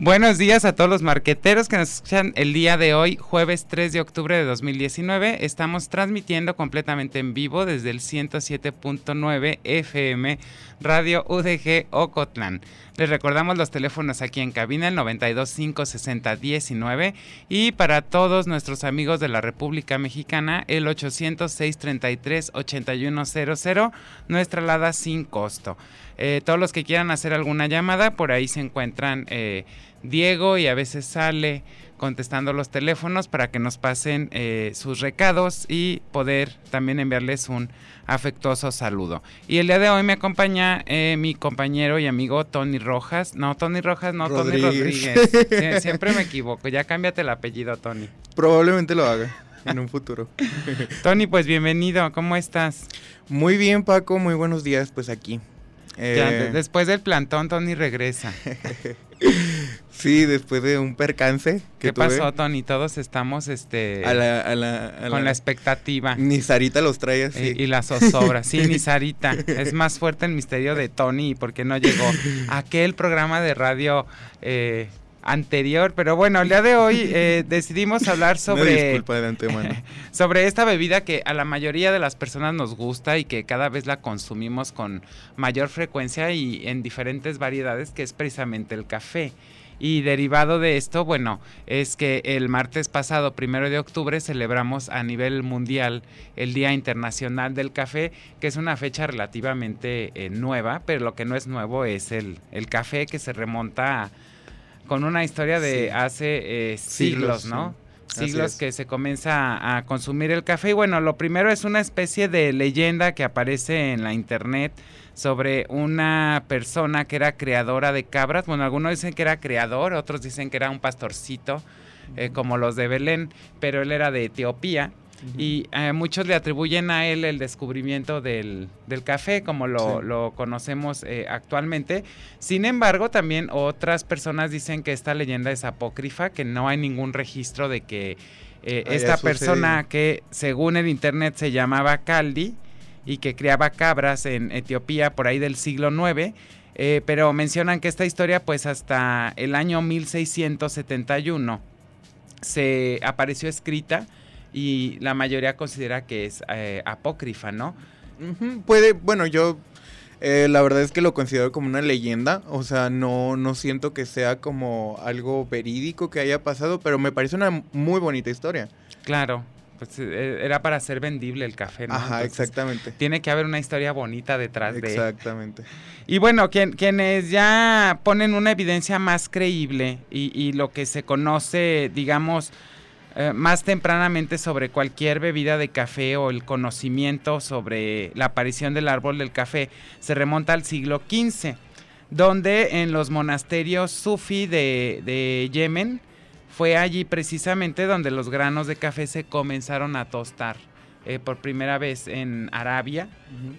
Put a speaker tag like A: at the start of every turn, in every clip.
A: Buenos días a todos los marqueteros que nos escuchan el día de hoy, jueves 3 de octubre de 2019. Estamos transmitiendo completamente en vivo desde el 107.9 FM Radio UDG Ocotlán. Les recordamos los teléfonos aquí en cabina, el 9256019 y para todos nuestros amigos de la República Mexicana, el 806-33-8100, nuestra alada sin costo. Eh, todos los que quieran hacer alguna llamada, por ahí se encuentran eh, Diego y a veces sale contestando los teléfonos para que nos pasen eh, sus recados y poder también enviarles un afectuoso saludo. Y el día de hoy me acompaña mi compañero y amigo Tony Rojas. No, Tony Rojas, no, Tony Rodríguez. siempre me equivoco. Ya cámbiate el apellido, Tony.
B: Probablemente lo haga en un futuro.
A: Tony, pues bienvenido. ¿Cómo estás?
B: Muy bien, Paco. Muy buenos días, pues aquí
A: eh, después del plantón, Tony regresa.
B: sí, después de un percance.
A: ¿Qué pasó, Tony? Todos estamos este, con la, expectativa.
B: Ni Sarita los trae así.
A: Y, la zozobra. Sí, ni Sarita. es más fuerte el misterio de Tony porque no llegó aquel programa de radio eh, anterior, pero bueno, el día de hoy eh, decidimos hablar sobre sobre esta bebida que a la mayoría de las personas nos gusta y que cada vez la consumimos con mayor frecuencia y en diferentes variedades, que es precisamente el café. Y derivado de esto, bueno, es que el martes pasado, primero de octubre, celebramos a nivel mundial el Día Internacional del Café, que es una fecha relativamente eh, nueva, pero lo que no es nuevo es el, el café que se remonta a con una historia de hace eh, siglos, ¿no? Siglos que se comienza a, consumir el café. Y bueno, lo primero es una especie de leyenda que aparece en la internet sobre una persona que era creadora de cabras. Bueno, algunos dicen que era creador, otros dicen que era un pastorcito, eh, como los de Belén, pero él era de Etiopía y eh, muchos le atribuyen a él el descubrimiento del, café, como lo, conocemos eh, actualmente. Sin embargo, también otras personas dicen que esta leyenda es apócrifa, que no hay ningún registro de que eh, esta persona que según el internet se llamaba Caldi y que criaba cabras en Etiopía por ahí del siglo IX, pero mencionan que esta historia pues hasta el año 1671 se apareció escrita y la mayoría considera que es eh, apócrifa, ¿no?
B: Puede, bueno, yo eh, la verdad es que lo considero como una leyenda, o sea, no, no siento que sea como algo verídico que haya pasado, pero me parece una muy bonita historia.
A: Claro, pues eh, era para ser vendible el café, ¿no?
B: Ajá, exactamente.
A: Tiene que haber una historia bonita detrás
B: de. Exactamente.
A: Y bueno, quienes ya ponen una evidencia más creíble y, y lo que se conoce, digamos, eh, más tempranamente sobre cualquier bebida de café o el conocimiento sobre la aparición del árbol del café se remonta al siglo XV, donde en los monasterios sufi de, de Yemen fue allí precisamente donde los granos de café se comenzaron a tostar. Eh, por primera vez en Arabia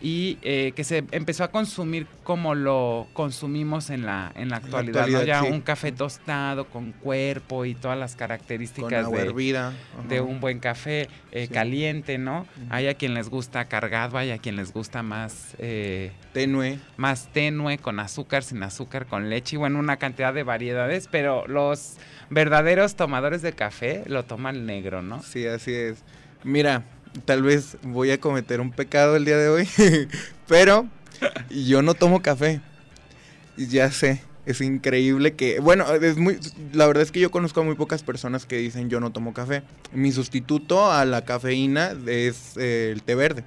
A: y eh, que se empezó a consumir como lo consumimos en la, en la actualidad, Ya un café tostado con cuerpo y todas las características de, de, un buen café eh, caliente, ¿no? Hay a quien les gusta cargado, hay a quien les gusta más...
B: tenue.
A: Más tenue, con azúcar, sin azúcar, con leche y bueno, una cantidad de variedades, pero los verdaderos tomadores de café lo toman negro, ¿no?
B: Sí, así es. Mira, tal vez voy a cometer un pecado el día de hoy, pero yo no tomo café. Ya sé, es increíble que, bueno, es muy, la verdad es que yo conozco a muy pocas personas que dicen yo no tomo café. Mi sustituto a la cafeína es eh, el té verde.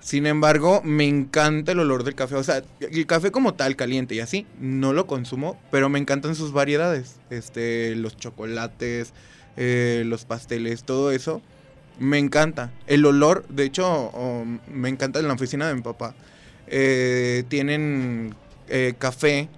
B: Sin embargo, me encanta el olor del café. O sea, el café como tal, caliente y así, no lo consumo, pero me encantan sus variedades. Este, los chocolates, eh, los pasteles, todo eso me encanta. El olor, de hecho, me encanta en la oficina de mi papá. Eh, tienen eh, café,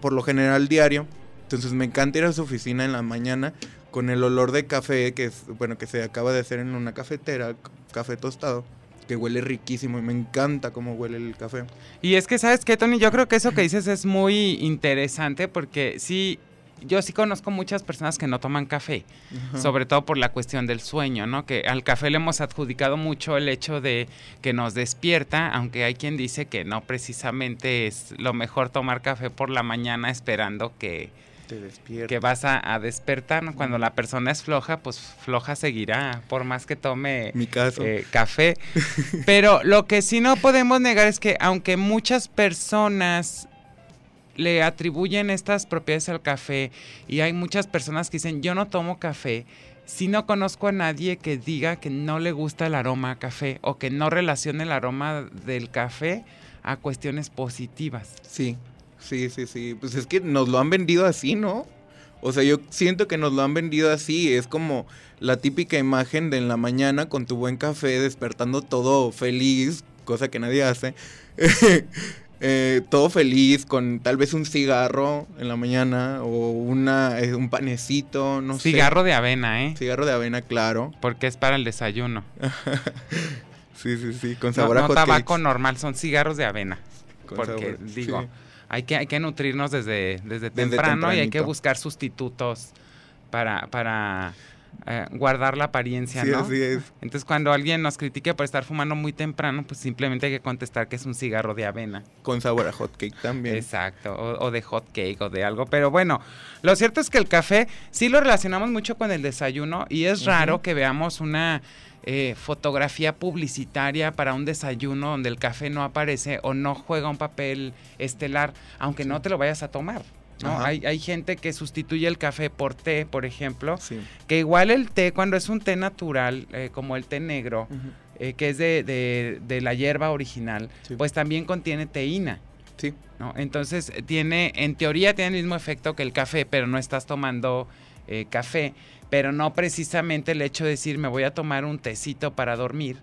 B: por lo general diario. Entonces me encanta ir a su oficina en la mañana con el olor de café que es, bueno, que se acaba de hacer en una cafetera, café tostado que huele riquísimo y me encanta cómo huele el café.
A: Y es que, ¿sabes qué, Tony? Yo creo que eso que dices es muy interesante porque sí, yo sí conozco muchas personas que no toman café, sobre todo por la cuestión del sueño, ¿no? Que al café le hemos adjudicado mucho el hecho de que nos despierta, aunque hay quien dice que no precisamente es lo mejor tomar café por la mañana esperando que que vas a, a despertar. ¿no? Cuando la persona es floja, pues floja seguirá, por más que tome
B: Mi caso.
A: eh, café. Pero lo que sí no podemos negar es que aunque muchas personas le atribuyen estas propiedades al café y hay muchas personas que dicen yo no tomo café, si no conozco a nadie que diga que no le gusta el aroma a café o que no relacione el aroma del café a cuestiones positivas.
B: Sí, sí, sí, sí. Pues es que nos lo han vendido así, ¿no? O sea, yo siento que nos lo han vendido así. Es como la típica imagen de en la mañana con tu buen café, despertando todo feliz, cosa que nadie hace. Eh, todo feliz, con tal vez un cigarro en la mañana o una, eh, un panecito, no sé.
A: Cigarro de avena, ¿eh?
B: Cigarro de avena, claro.
A: Porque es para el desayuno.
B: Sí, sí, sí, con
A: No,
B: sabor a
A: no tabaco
B: cakes.
A: normal, son cigarros de avena.
B: Con
A: porque
B: sabor-
A: digo,
B: sí.
A: hay, que, hay que nutrirnos desde, desde,
B: Desde
A: temprano y hay que buscar sustitutos para, para eh, guardar la apariencia,
B: Sí,
A: ¿no?
B: así es.
A: Entonces cuando alguien nos critique por estar fumando muy temprano, pues simplemente hay que contestar que es un cigarro de avena.
B: Con sabor a hot cake también.
A: Exacto, o, o de hot cake o de algo. Pero bueno, lo cierto es que el café sí lo relacionamos mucho con el desayuno y es raro que veamos una eh, fotografía publicitaria para un desayuno donde el café no aparece o no juega un papel estelar, aunque no te lo vayas a tomar. ¿No? Hay, hay gente que sustituye el café por té, por ejemplo,
B: Sí.
A: que igual el té, cuando es un té natural, eh, como el té negro, eh, que es de, de- de la hierba original,
B: Sí.
A: pues también contiene teína.
B: Sí.
A: ¿no? Entonces tiene, en teoría tiene el mismo efecto que el café, pero no estás tomando eh, café, pero no precisamente el hecho de decir me voy a tomar un tecito para dormir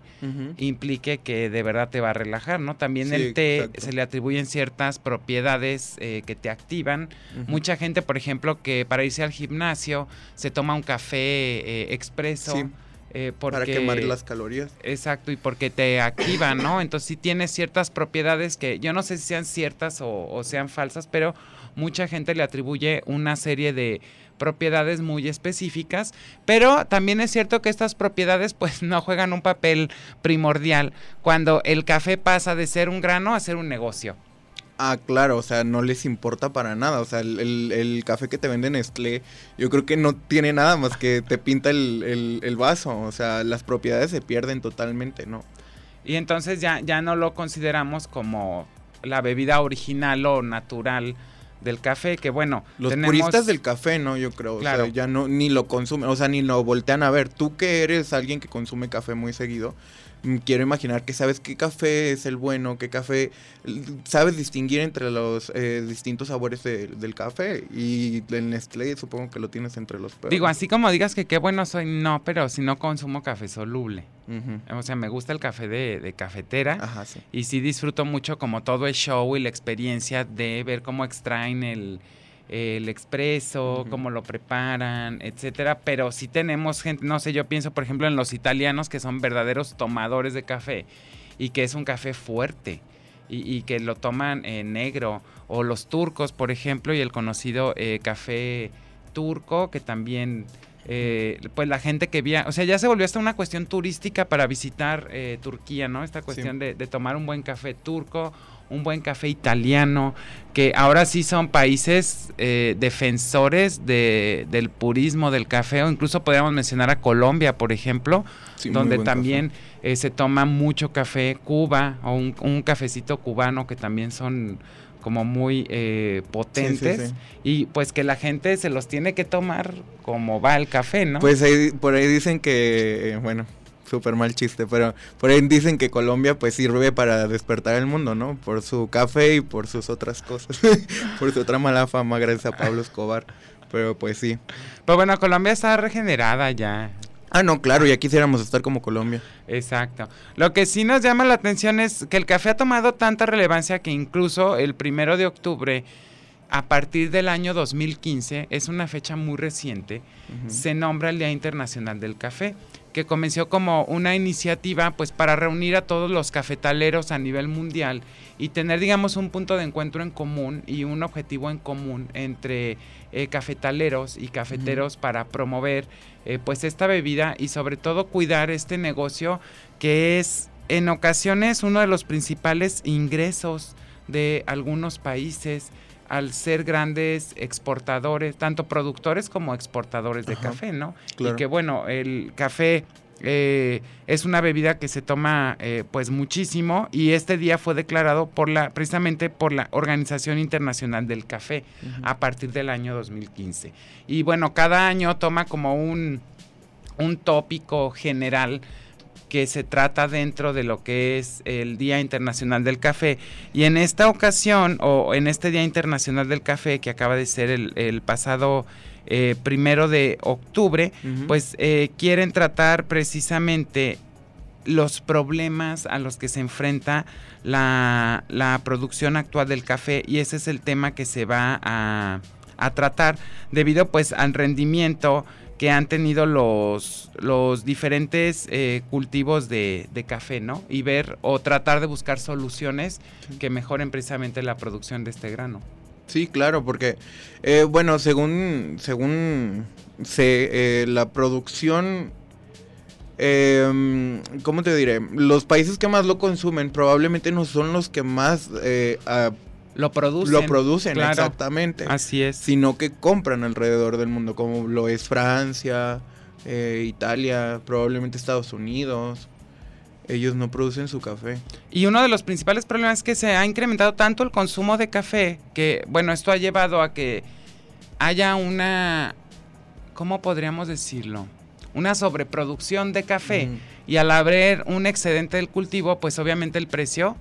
A: implique que de verdad te va a relajar, ¿no? También
B: Sí,
A: el té
B: exacto.
A: se le atribuyen ciertas propiedades eh, que te activan. Mucha gente, por ejemplo, que para irse al gimnasio se toma un café eh, expreso.
B: Sí,
A: eh,
B: para quemar las calorías.
A: Exacto, y porque te activa, ¿no? Entonces sí tiene ciertas propiedades que yo no sé si sean ciertas o, o sean falsas, pero mucha gente le atribuye una serie de propiedades muy específicas, pero también es cierto que estas propiedades pues no juegan un papel primordial cuando el café pasa de ser un grano a ser un negocio.
B: Ah, claro, o sea, no les importa para nada. O sea, el, el- el café que te venden Nestlé, yo creo que no tiene nada más que te pinta el, el- el vaso. O sea, las propiedades se pierden totalmente, ¿no?
A: Y entonces ya, ya no lo consideramos como la bebida original o natural del café, que bueno,
B: Los
A: tenemos...
B: puristas del café, ¿no? Yo creo.
A: Claro.
B: O sea, ya no, ni lo consumen, o sea, ni lo voltean a ver. Tú que eres alguien que consume café muy seguido, quiero imaginar que sabes qué café es el bueno, qué café. Sabes distinguir entre los eh, distintos sabores de- del café. Y el Nestlé supongo que lo tienes entre los peores.
A: Digo, así como digas que qué bueno soy, no, pero si no consumo café soluble. O sea, me gusta el café de, de cafetera
B: Ajá, sí.
A: y sí disfruto mucho como todo el show y la experiencia de ver cómo extraen el, el expreso, cómo lo preparan, etcétera. Pero sí tenemos gente, no sé, yo pienso por ejemplo en los italianos que son verdaderos tomadores de café y que es un café fuerte. Y, y que lo toman eh, negro, o los turcos, por ejemplo, y el conocido eh, café turco, que también eh, pues la gente que viaja, o sea, ya se volvió hasta una cuestión turística para visitar eh, Turquía, ¿no? Esta cuestión de, de tomar un buen café turco, un buen café italiano, que ahora sí son países eh, defensores de, del purismo del café, o incluso podríamos mencionar a Colombia, por ejemplo,
B: Sí,
A: donde también eh, se toma mucho café, Cuba, o un, un cafecito cubano que también son como muy eh, potentes
B: sí.
A: y pues que la gente se los tiene que tomar como va el café, ¿no?
B: Pues ahí- por ahí dicen que, eh, bueno, súper mal chiste, pero por ahí dicen que Colombia pues sirve para despertar el mundo, ¿no? Por su café y por sus otras cosas, por su otra mala fama gracias a Pablo Escobar, pero pues sí.
A: Pero bueno, Colombia está regenerada ya.
B: Ah, no, claro, ya quisiéramos estar como Colombia.
A: Exacto. Lo que sí nos llama la atención es que el café ha tomado tanta relevancia que incluso el primero de octubre, a partir del año 2015, es una fecha muy reciente, se nombra el Día Internacional del Café, que comenzó como una iniciativa pues para reunir a todos los cafetaleros a nivel mundial y tener digamos un punto de encuentro en común y un objetivo en común entre eh, cafetaleros y cafeteros para promover eh, pues esta bebida y sobre todo cuidar este negocio que es en ocasiones uno de los principales ingresos de algunos países al ser grandes exportadores, tanto productores como exportadores de
B: Ajá,
A: café, ¿no?
B: claro.
A: Y que bueno, el café eh, es una bebida que se toma eh, pues muchísimo y este día fue declarado por la precisamente por la Organización Internacional del Café a partir del año 2015. Y bueno, cada año toma como un, un tópico general que se trata dentro de lo que es el Día Internacional del Café. Y en esta ocasión, o en este Día Internacional del Café, que acaba de ser el, el pasado eh, primero de octubre, pues eh, quieren tratar precisamente los problemas a los que se enfrenta la, la producción actual del café y ese es el tema que se va a, a tratar debido pues al rendimiento que han tenido los, los diferentes eh, cultivos de, de café, ¿no? Y ver o tratar de buscar soluciones
B: Sí.
A: que mejoren precisamente la producción de este grano.
B: Sí, claro, porque, eh, bueno, según, según sé, eh, la producción, eh, ¿cómo te diré? Los países que más lo consumen probablemente no son los que más eh,
A: Lo producen.
B: lo producen,
A: claro.
B: exactamente,
A: Así es.
B: sino que compran alrededor del mundo, como lo es Francia, eh, Italia, probablemente Estados Unidos. Ellos no producen su café.
A: Y uno de los principales problemas es que se ha incrementado tanto el consumo de café que, bueno, esto ha llevado a que haya una, ¿cómo podríamos decirlo? Una sobreproducción de café. Y al haber un excedente del cultivo, pues obviamente el precio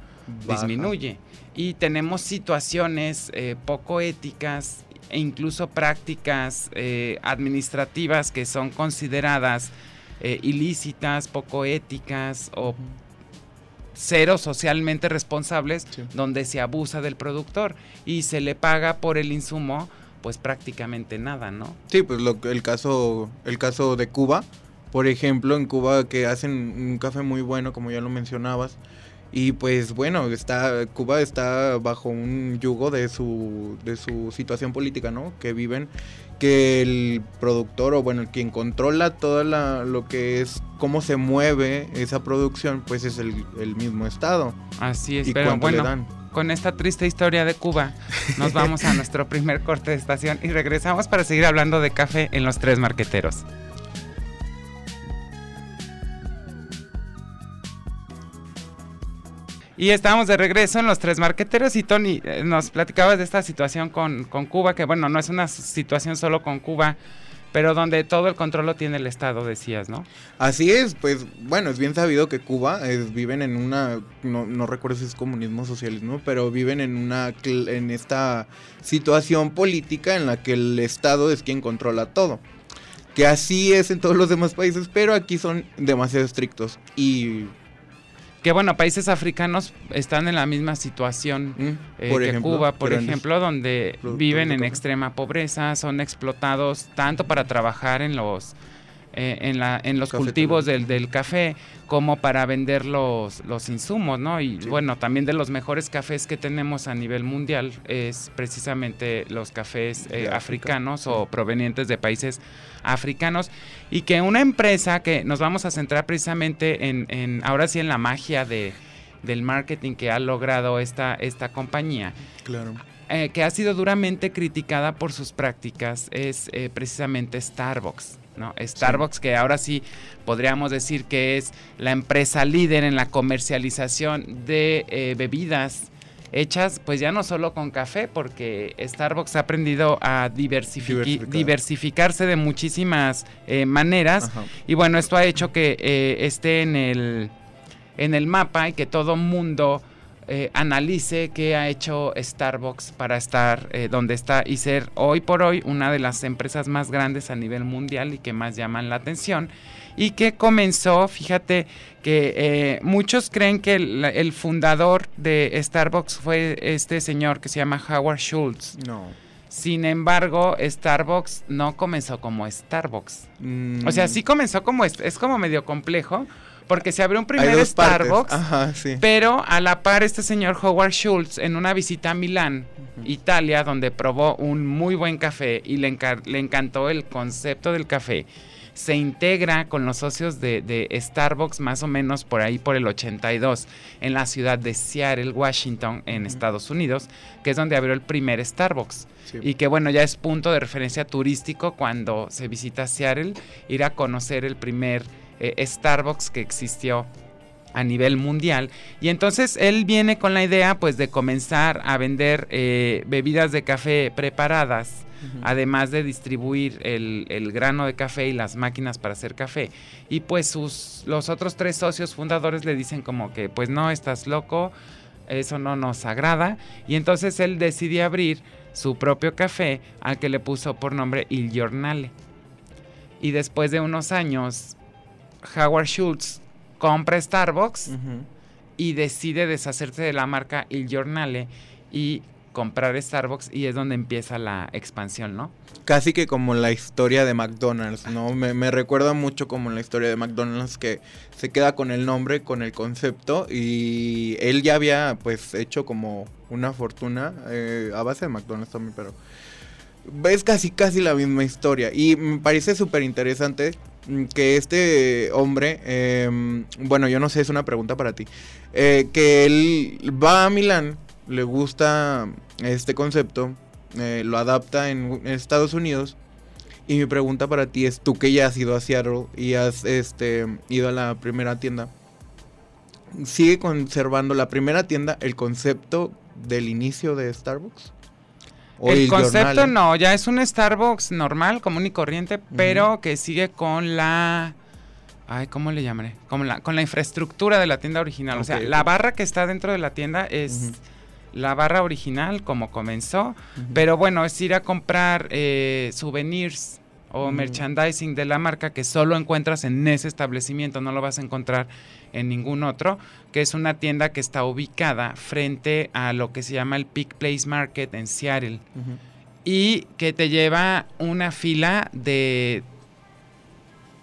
B: Baja.
A: disminuye. Y tenemos situaciones eh, poco éticas e incluso prácticas eh, administrativas que son consideradas eh, ilícitas, poco éticas o cero socialmente responsables,
B: Sí.
A: donde se abusa del productor y se le paga por el insumo, pues prácticamente nada, ¿no?
B: Sí, pues lo, el caso el caso de Cuba, por ejemplo, en Cuba que hacen un café muy bueno, como ya lo mencionabas, y pues bueno, está Cuba está bajo un yugo de su de su situación política, ¿no? Que viven que el productor o bueno, el quien controla toda la lo que es cómo se mueve esa producción, pues es el, el mismo estado.
A: Así es,
B: y
A: pero
B: le
A: bueno,
B: dan.
A: con esta triste historia de Cuba, nos vamos a nuestro primer corte de estación y regresamos para seguir hablando de café en los tres marqueteros. Y estamos de regreso en los tres marqueteros y Tony, eh, nos platicabas de esta situación con, con Cuba, que bueno, no es una situación solo con Cuba, pero donde todo el control lo tiene el Estado, decías, ¿no?
B: Así es, pues bueno, es bien sabido que Cuba es- viven en una, no, no recuerdo si es comunismo o socialismo, pero viven en una, en esta situación política en la que el Estado es quien controla todo. Que así es en todos los demás países, pero aquí son demasiado estrictos. Y,
A: Que bueno, países africanos están en la misma situación
B: mm,
A: eh, que Cuba, por
B: grandes-
A: ejemplo, donde viven en extrema pobreza, son explotados tanto para trabajar en los eh, en, la, en los
B: Cafeteros.
A: cultivos del, del café como para vender los, los insumos, ¿no? Y
B: Sí.
A: bueno, también de los mejores cafés que tenemos a nivel mundial es precisamente los cafés eh, africanos o provenientes de países africanos y que una empresa que nos vamos a centrar precisamente en, en ahora sí en la magia de, del marketing que ha logrado esta, esta compañía,
B: Claro.
A: eh, que ha sido duramente criticada por sus prácticas, es eh, precisamente Starbucks. ¿No? Starbucks, que ahora sí podríamos decir que es la empresa líder en la comercialización de eh, bebidas hechas, pues ya no solo con café, porque Starbucks ha aprendido a diversificarse de muchísimas eh, maneras.
B: Ajá.
A: Y bueno, esto ha hecho que eh, esté en el, en el mapa y que todo mundo eh, analice qué ha hecho Starbucks para estar eh, donde está y ser hoy por hoy una de las empresas más grandes a nivel mundial y que más llaman la atención. Y que comenzó, fíjate que eh, muchos creen que el, el fundador de Starbucks fue este señor que se llama Howard Schultz.
B: No.
A: Sin embargo, Starbucks no comenzó como Starbucks.
B: Mm,
A: O sea, sí comenzó como es, es como medio complejo, porque se abrió un primer. Starbucks,
B: Ajá, sí.
A: pero a la par este señor Howard Schultz en una visita a Milán. Italia, donde probó un muy buen café y le, encantó el concepto del café. se integra con los socios de, de, Starbucks más o menos por ahí por el 82 en la ciudad de Seattle, Washington, en Estados Unidos, que es donde abrió el primer Starbucks. Y que bueno, ya es punto de referencia turístico cuando se visita Seattle, ir a conocer el primer eh, Starbucks que existió a nivel mundial. Y entonces él viene con la idea pues de comenzar a vender eh, bebidas de café preparadas además de distribuir el, grano de café y las máquinas para hacer café. Y pues sus, los otros tres socios fundadores le dicen como que pues no, estás loco, eso no nos agrada. Y entonces él decide abrir su propio café al que le puso por nombre Il Giornale. Y después de unos años, Howard Schultz compra Starbucks y decide deshacerse de la marca Il Giornale y comprar Starbucks y es donde empieza la expansión, ¿no?
B: Casi que como la historia de McDonald's, ¿no? Me, recuerda mucho como la historia de McDonald's que se queda con el nombre, con el concepto y él ya había pues hecho como una fortuna eh, a base de McDonald's también, pero es casi casi la misma historia y me parece súper interesante que este hombre, em, bueno, yo no sé, es una pregunta para ti, eh, que él va a Milán le gusta este concepto, eh, lo adapta en, Estados Unidos. Y mi pregunta para ti es, tú que ya has ido a Seattle y has este, ido a la primera tienda, ¿sigue conservando la primera tienda el concepto del inicio de Starbucks?
A: El, concepto no, ya es un Starbucks normal, común y corriente, pero que sigue con la... Ay, ¿cómo le llamaré? Con la, con la infraestructura de la tienda original. o sea, la barra que está dentro de la tienda es la barra original como comenzó, pero bueno, es ir a comprar eh, souvenirs o merchandising de la marca que solo encuentras en ese establecimiento, no lo vas a encontrar en ningún otro, que es una tienda que está ubicada frente a lo que se llama el Peak Place Market en Seattle y que te lleva una fila de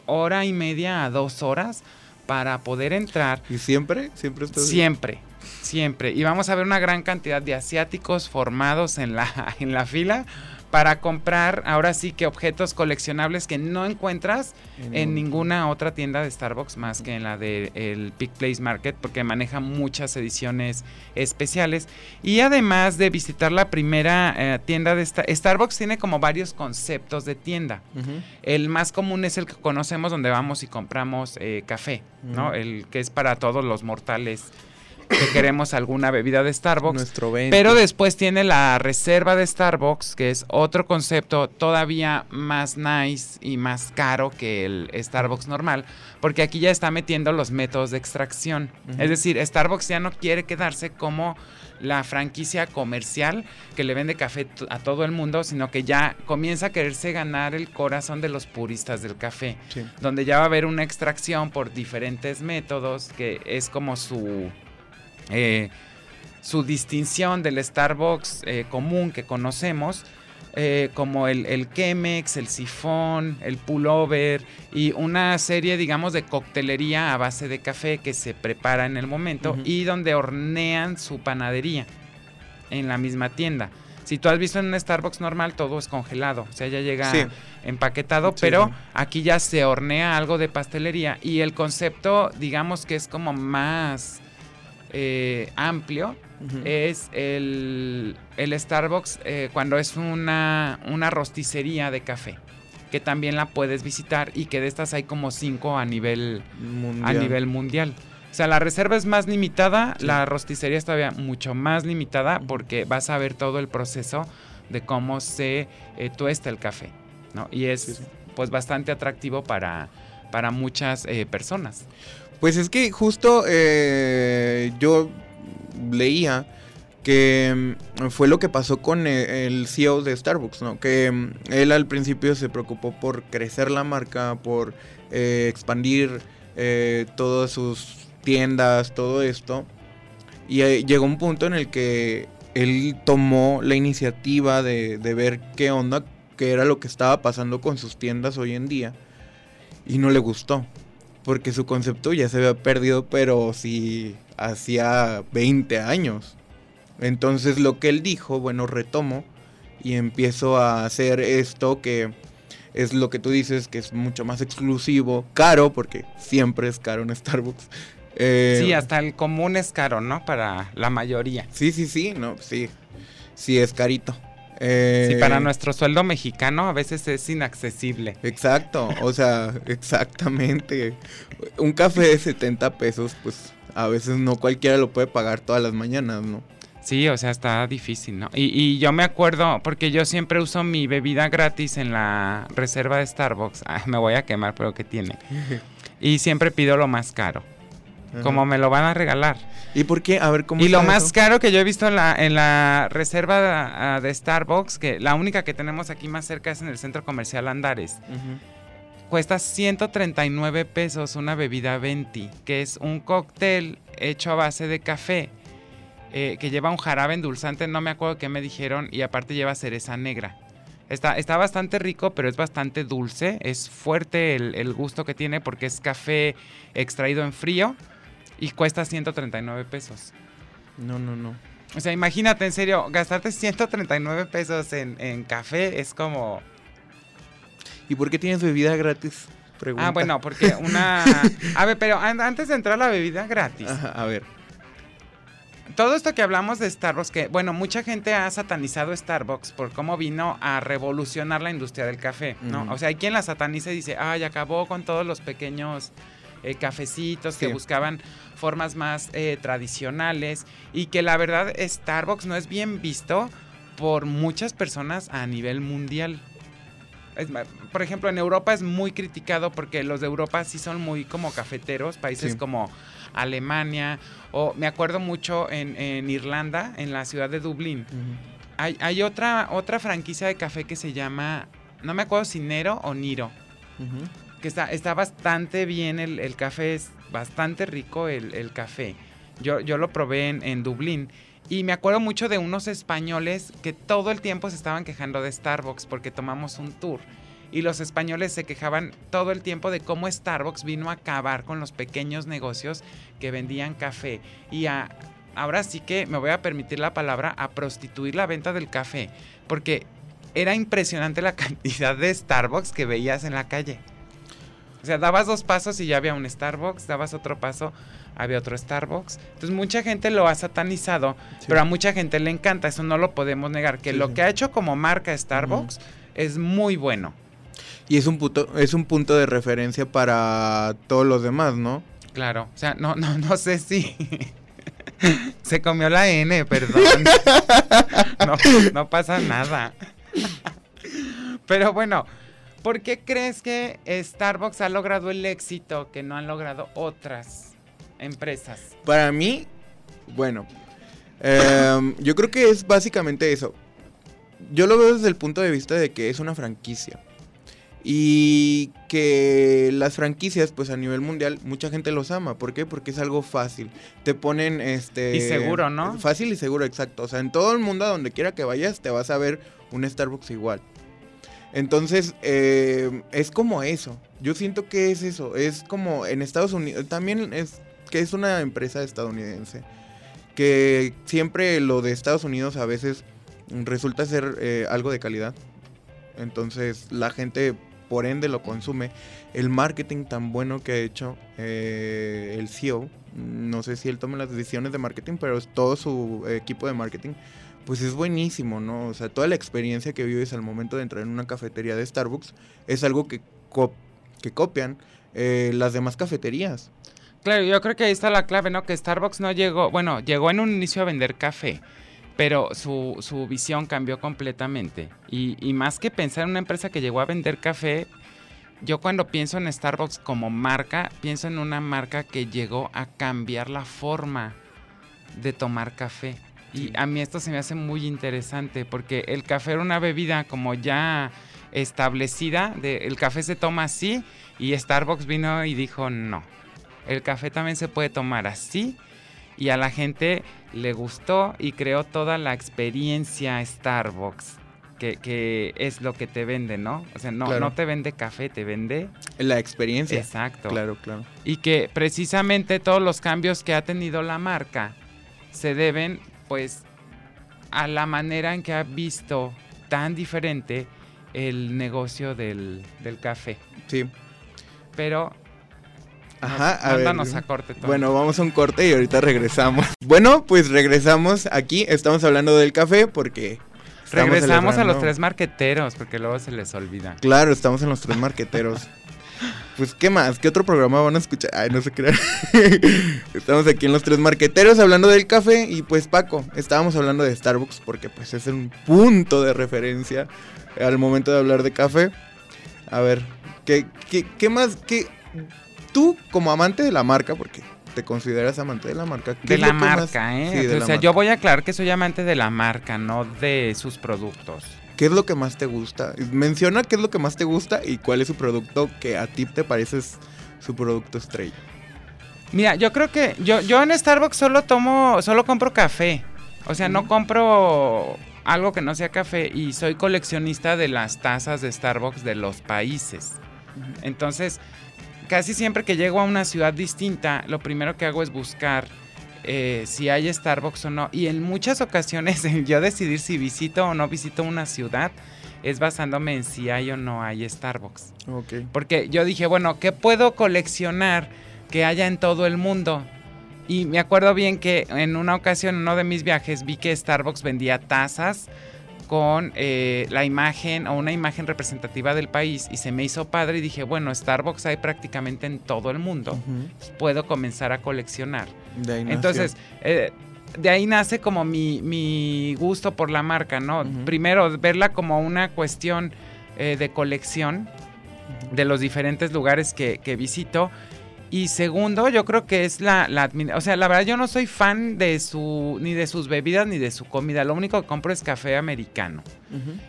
A: hora y media a dos horas para poder entrar.
B: ¿Y siempre? ¿Siempre?
A: Siempre. Siempre. Y vamos a ver una gran cantidad de asiáticos formados en la, en la fila para comprar ahora sí que objetos coleccionables que no encuentras en, ninguna otra tienda de Starbucks más que en la del el Peak Place Market porque maneja muchas ediciones especiales. Y además de visitar la primera eh, tienda de Starbucks tiene como varios conceptos de tienda. El más común es el que conocemos donde vamos y compramos eh, café no el que es para todos los mortales que queremos alguna bebida de Starbucks. pero después tiene la reserva de Starbucks, que es otro concepto todavía más nice y más caro que el Starbucks normal, porque aquí ya está metiendo los métodos de extracción. Es decir, Starbucks ya no quiere quedarse como la franquicia comercial que le vende café a todo el mundo, sino que ya comienza a quererse ganar el corazón de los puristas del café, donde ya va a haber una extracción por diferentes métodos, que es como su eh, su distinción del Starbucks eh, común que conocemos, eh, como el, el Chemex, el sifón, el pullover y una serie, digamos, de coctelería a base de café que se prepara en el momento y donde hornean su panadería en la misma tienda. Si tú has visto en un Starbucks normal, todo es congelado, o sea, ya llega empaquetado, pero aquí ya se hornea algo de pastelería y el concepto, digamos que es como más eh, amplio es el, Starbucks eh, cuando es una, una rosticería de café que también la puedes visitar y que de estas hay como cinco a nivel mundial. A nivel mundial. O sea, la reserva es más limitada, la rosticería es todavía mucho más limitada porque vas a ver todo el proceso de cómo se eh, tuesta el café, ¿no? Y es pues bastante atractivo para, para muchas personas.
B: Pues es que justo eh, yo leía que mm, fue lo que pasó con e, el CEO de Starbucks, ¿no? Que mm, él al principio se preocupó por crecer la marca, por eh, expandir eh, todas sus tiendas, todo esto. Y llegó un punto en el que él tomó la iniciativa de, de ver qué onda, qué era lo que estaba pasando con sus tiendas hoy en día. Y no le gustó porque su concepto ya se había perdido, pero sí hacía 20 años. Entonces lo que él dijo, bueno, retomo y empiezo a hacer esto que es lo que tú dices, que es mucho más exclusivo, caro, porque siempre es caro en Starbucks.
A: Eh, sí, hasta el común es caro, ¿no? Para la mayoría.
B: Sí, sí, sí, no, sí, sí es carito.
A: Sí, para eh, nuestro sueldo mexicano a veces es inaccesible.
B: Exacto, o sea, exactamente. Un café de 70 pesos, pues a veces no cualquiera lo puede pagar todas las mañanas, ¿no?
A: Sí, o sea, está difícil, ¿no? Y, yo me acuerdo, porque yo siempre uso mi bebida gratis en la reserva de Starbucks. Ah, me voy a quemar, pero ¿qué tiene? Y siempre pido lo más caro. Como me lo van a regalar.
B: ¿Y por qué? A ver, ¿cómo
A: Y lo más caro que yo he visto en la, en la reserva de, Starbucks, que la única que tenemos aquí más cerca es en el centro comercial Andares. Cuesta 139 pesos una bebida Venti, que es un cóctel hecho a base de café eh, que lleva un jarabe endulzante, no me acuerdo qué me dijeron, y aparte lleva cereza negra. Está, está bastante rico, pero es bastante dulce. Es fuerte el, gusto que tiene porque es café extraído en frío y cuesta 139 pesos.
B: No, no, no.
A: O sea, imagínate, en serio, gastarte 139 pesos en, café es como...
B: ¿Y por qué tienes bebida gratis?
A: Ah, bueno, porque una... A ver, pero antes de entrar a la bebida gratis.
B: a ver
A: todo esto que hablamos de Starbucks, que bueno, mucha gente ha satanizado Starbucks por cómo vino a revolucionar la industria del café, ¿no? O sea, hay quien la sataniza y dice, ay, acabó con todos los pequeños eh, cafecitos que buscaban formas más eh, tradicionales y que la verdad Starbucks no es bien visto por muchas personas a nivel mundial. por ejemplo, en Europa es muy criticado porque los de Europa sí son muy como cafeteros, países como Alemania, o me acuerdo mucho en, Irlanda, en la ciudad de Dublín. hay, otra, otra franquicia de café que se llama, no me acuerdo si Nero o Niro, que está, está bastante bien, el, café es bastante rico el, café. Yo, yo lo probé en, en Dublín. Y me acuerdo mucho de unos españoles que todo el tiempo se estaban quejando de Starbucks porque tomamos un tour y los españoles se quejaban todo el tiempo de cómo Starbucks vino a acabar con los pequeños negocios que vendían café y ahora sí que me voy a permitir la palabra, a prostituir la venta del café, porque era impresionante la cantidad de Starbucks que veías en la calle. O sea, dabas dos pasos y ya había un Starbucks, dabas otro paso, había otro Starbucks. Entonces mucha gente lo ha satanizado, pero a mucha gente le encanta, eso no lo podemos negar, que lo que ha hecho como marca Starbucks es muy bueno.
B: Y es un punto, es un punto de referencia para todos los demás, ¿no?
A: Claro, o sea, no, no, no sé si se comió la N, perdón. no, no pasa nada. Pero bueno, ¿por qué crees que Starbucks ha logrado el éxito que no han logrado otras empresas?
B: Para mí, bueno, em, yo creo que es básicamente eso. Yo lo veo desde el punto de vista de que es una franquicia. Y que las franquicias, pues a nivel mundial, mucha gente los ama. ¿Por qué? Porque es algo fácil. Te ponen este.
A: Y seguro, ¿no?
B: Fácil y seguro, exacto. O sea, en todo el mundo, a donde quiera que vayas, te vas a ver un Starbucks igual. Entonces, eh, es como eso. Yo siento que es eso. Es como en Estados Unidos. También es que es una empresa estadounidense. Que siempre lo de Estados Unidos a veces resulta ser eh, algo de calidad. Entonces, la gente por ende lo consume. El marketing tan bueno que ha hecho eh, el CEO, no sé si él toma las decisiones de marketing, pero es todo su equipo de marketing, pues es buenísimo, ¿no? O sea, toda la experiencia que vives al momento de entrar en una cafetería de Starbucks es algo que, que copian eh, las demás cafeterías.
A: Claro, yo creo que ahí está la clave, ¿no? Que Starbucks no llegó, bueno, llegó en un inicio a vender café pero su, su visión cambió completamente. Y, y, más que pensar en una empresa que llegó a vender café, yo cuando pienso en Starbucks como marca, pienso en una marca que llegó a cambiar la forma de tomar café. Y a mí esto se me hace muy interesante porque el café era una bebida como ya establecida, de, el café se toma así y Starbucks vino y dijo no, el café también se puede tomar así y a la gente le gustó y creó toda la experiencia Starbucks. Que, es lo que te vende, ¿no? O sea, no, no te vende café, te vende...
B: La experiencia.
A: Exacto.
B: Claro, claro.
A: Y que precisamente todos los cambios que ha tenido la marca se deben, pues, a la manera en que ha visto tan diferente el negocio del, del café.
B: Sí.
A: Pero
B: Ajá, a ver.
A: a corte. Tony.
B: Bueno, vamos a un corte y ahorita regresamos. Bueno, pues regresamos aquí. Estamos hablando del café porque.
A: regresamos a los tres marqueteros porque luego se les olvida.
B: Claro, estamos en los tres marqueteros. Pues, ¿qué más? ¿Qué otro programa van a escuchar? Ay, no se crean. estamos aquí en los tres marqueteros hablando del café. Y pues, Paco, estábamos hablando de Starbucks porque, pues, es un punto de referencia al momento de hablar de café. A ver, ¿qué, qué, qué más? ¿Qué, tú, como amante de la marca, porque te consideras amante de la marca. ¿qué
A: De la
B: más-
A: marca, ¿eh?
B: Sí, de
A: o sea,
B: marca.
A: yo voy a aclarar que soy amante de la marca, no de sus productos.
B: ¿Qué es lo que más te gusta? Menciona qué es lo que más te gusta y cuál es su producto que a ti te parece es su producto estrella.
A: Mira, yo creo que yo, yo en Starbucks solo tomo, solo compro café. O sea, no compro algo que no sea café y soy coleccionista de las tazas de Starbucks de los países. Entonces, casi siempre que llego a una ciudad distinta, lo primero que hago es buscar eh, si hay Starbucks o no. Y en muchas ocasiones yo decidir si visito o no visito una ciudad es basándome en si hay o no hay Starbucks. Porque yo dije, bueno, ¿qué puedo coleccionar que haya en todo el mundo? Y me acuerdo bien que en una ocasión, en uno de mis viajes, vi que Starbucks vendía tazas con eh, la imagen o una imagen representativa del país y se me hizo padre y dije, bueno, Starbucks hay prácticamente en todo el mundo.
B: Ujú.
A: Puedo comenzar a coleccionar.
B: De ahí nació.
A: Entonces, eh, de ahí nace como mi, mi gusto por la marca, ¿no? Primero, verla como una cuestión eh, de colección de los diferentes lugares que, que visito. Y segundo, yo creo que es la, la O sea, la verdad, yo no soy fan de su. ni de sus bebidas ni de su comida. Lo único que compro es café americano.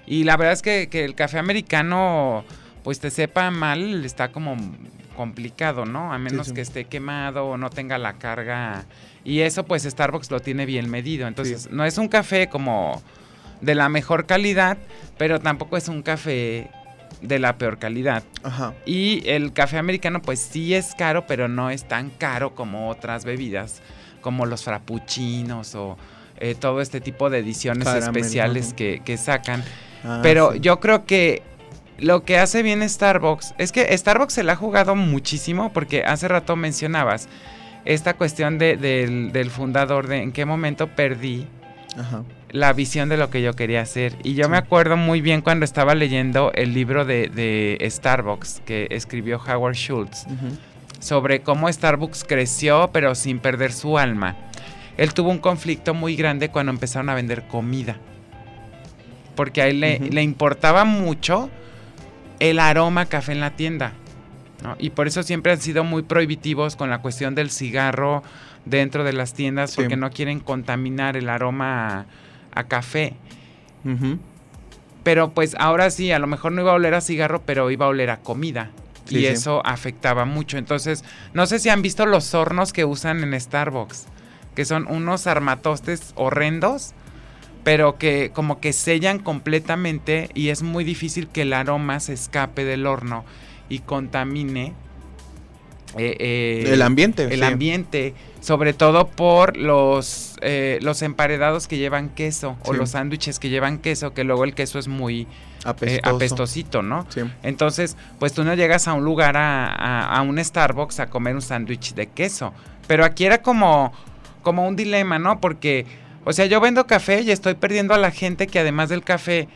A: Y la verdad es que, que el café americano, pues te sepa mal, está como complicado, ¿no? A menos
B: sí.
A: que esté quemado o no tenga la carga. Y eso, pues Starbucks lo tiene bien medido. Entonces,
B: Sí.
A: no es un café como de la mejor calidad, pero tampoco es un café de la peor calidad.
B: Ajá.
A: Y el café americano, pues sí es caro, pero no es tan caro como otras bebidas, como los frappuccinos o eh, todo este tipo de ediciones especiales que, que sacan.
B: Ah,
A: pero yo creo que lo que hace bien Starbucks es que Starbucks se la ha jugado muchísimo porque hace rato mencionabas esta cuestión de- del, del fundador de en qué momento perdí
B: Ajá.
A: la visión de lo que yo quería hacer. Y yo
B: Sí.
A: me acuerdo muy bien cuando estaba leyendo el libro de, de Starbucks que escribió Howard Schultz sobre cómo Starbucks creció pero sin perder su alma. Él tuvo un conflicto muy grande cuando empezaron a vender comida. Porque a él le importaba mucho el aroma a café en la tienda. ¿no? Y por eso siempre han sido muy prohibitivos con la cuestión del cigarro dentro de las tiendas
B: Sí.
A: porque no quieren contaminar el aroma a, a café. Pero pues ahora sí, a lo mejor no iba a oler a cigarro, pero iba a oler a comida.
B: Sí,
A: y
B: sí.
A: eso afectaba mucho. Entonces, no sé si han visto los hornos que usan en Starbucks, que son unos armatostes horrendos, pero que como que sellan completamente y es muy difícil que el aroma se escape del horno y contamine eh, eh,
B: el ambiente.
A: el
B: sí.
A: ambiente, sobre todo por los, eh, los emparedados que llevan queso o los sándwiches que llevan queso, que luego el queso es muy apestosito, ¿no?
B: Sí.
A: Entonces, pues tú no llegas a un lugar, a, a- a un Starbucks, a comer un sándwich de queso. Pero aquí era como, como un dilema, ¿no? Porque, o sea, yo vendo café y estoy perdiendo a la gente que además del café,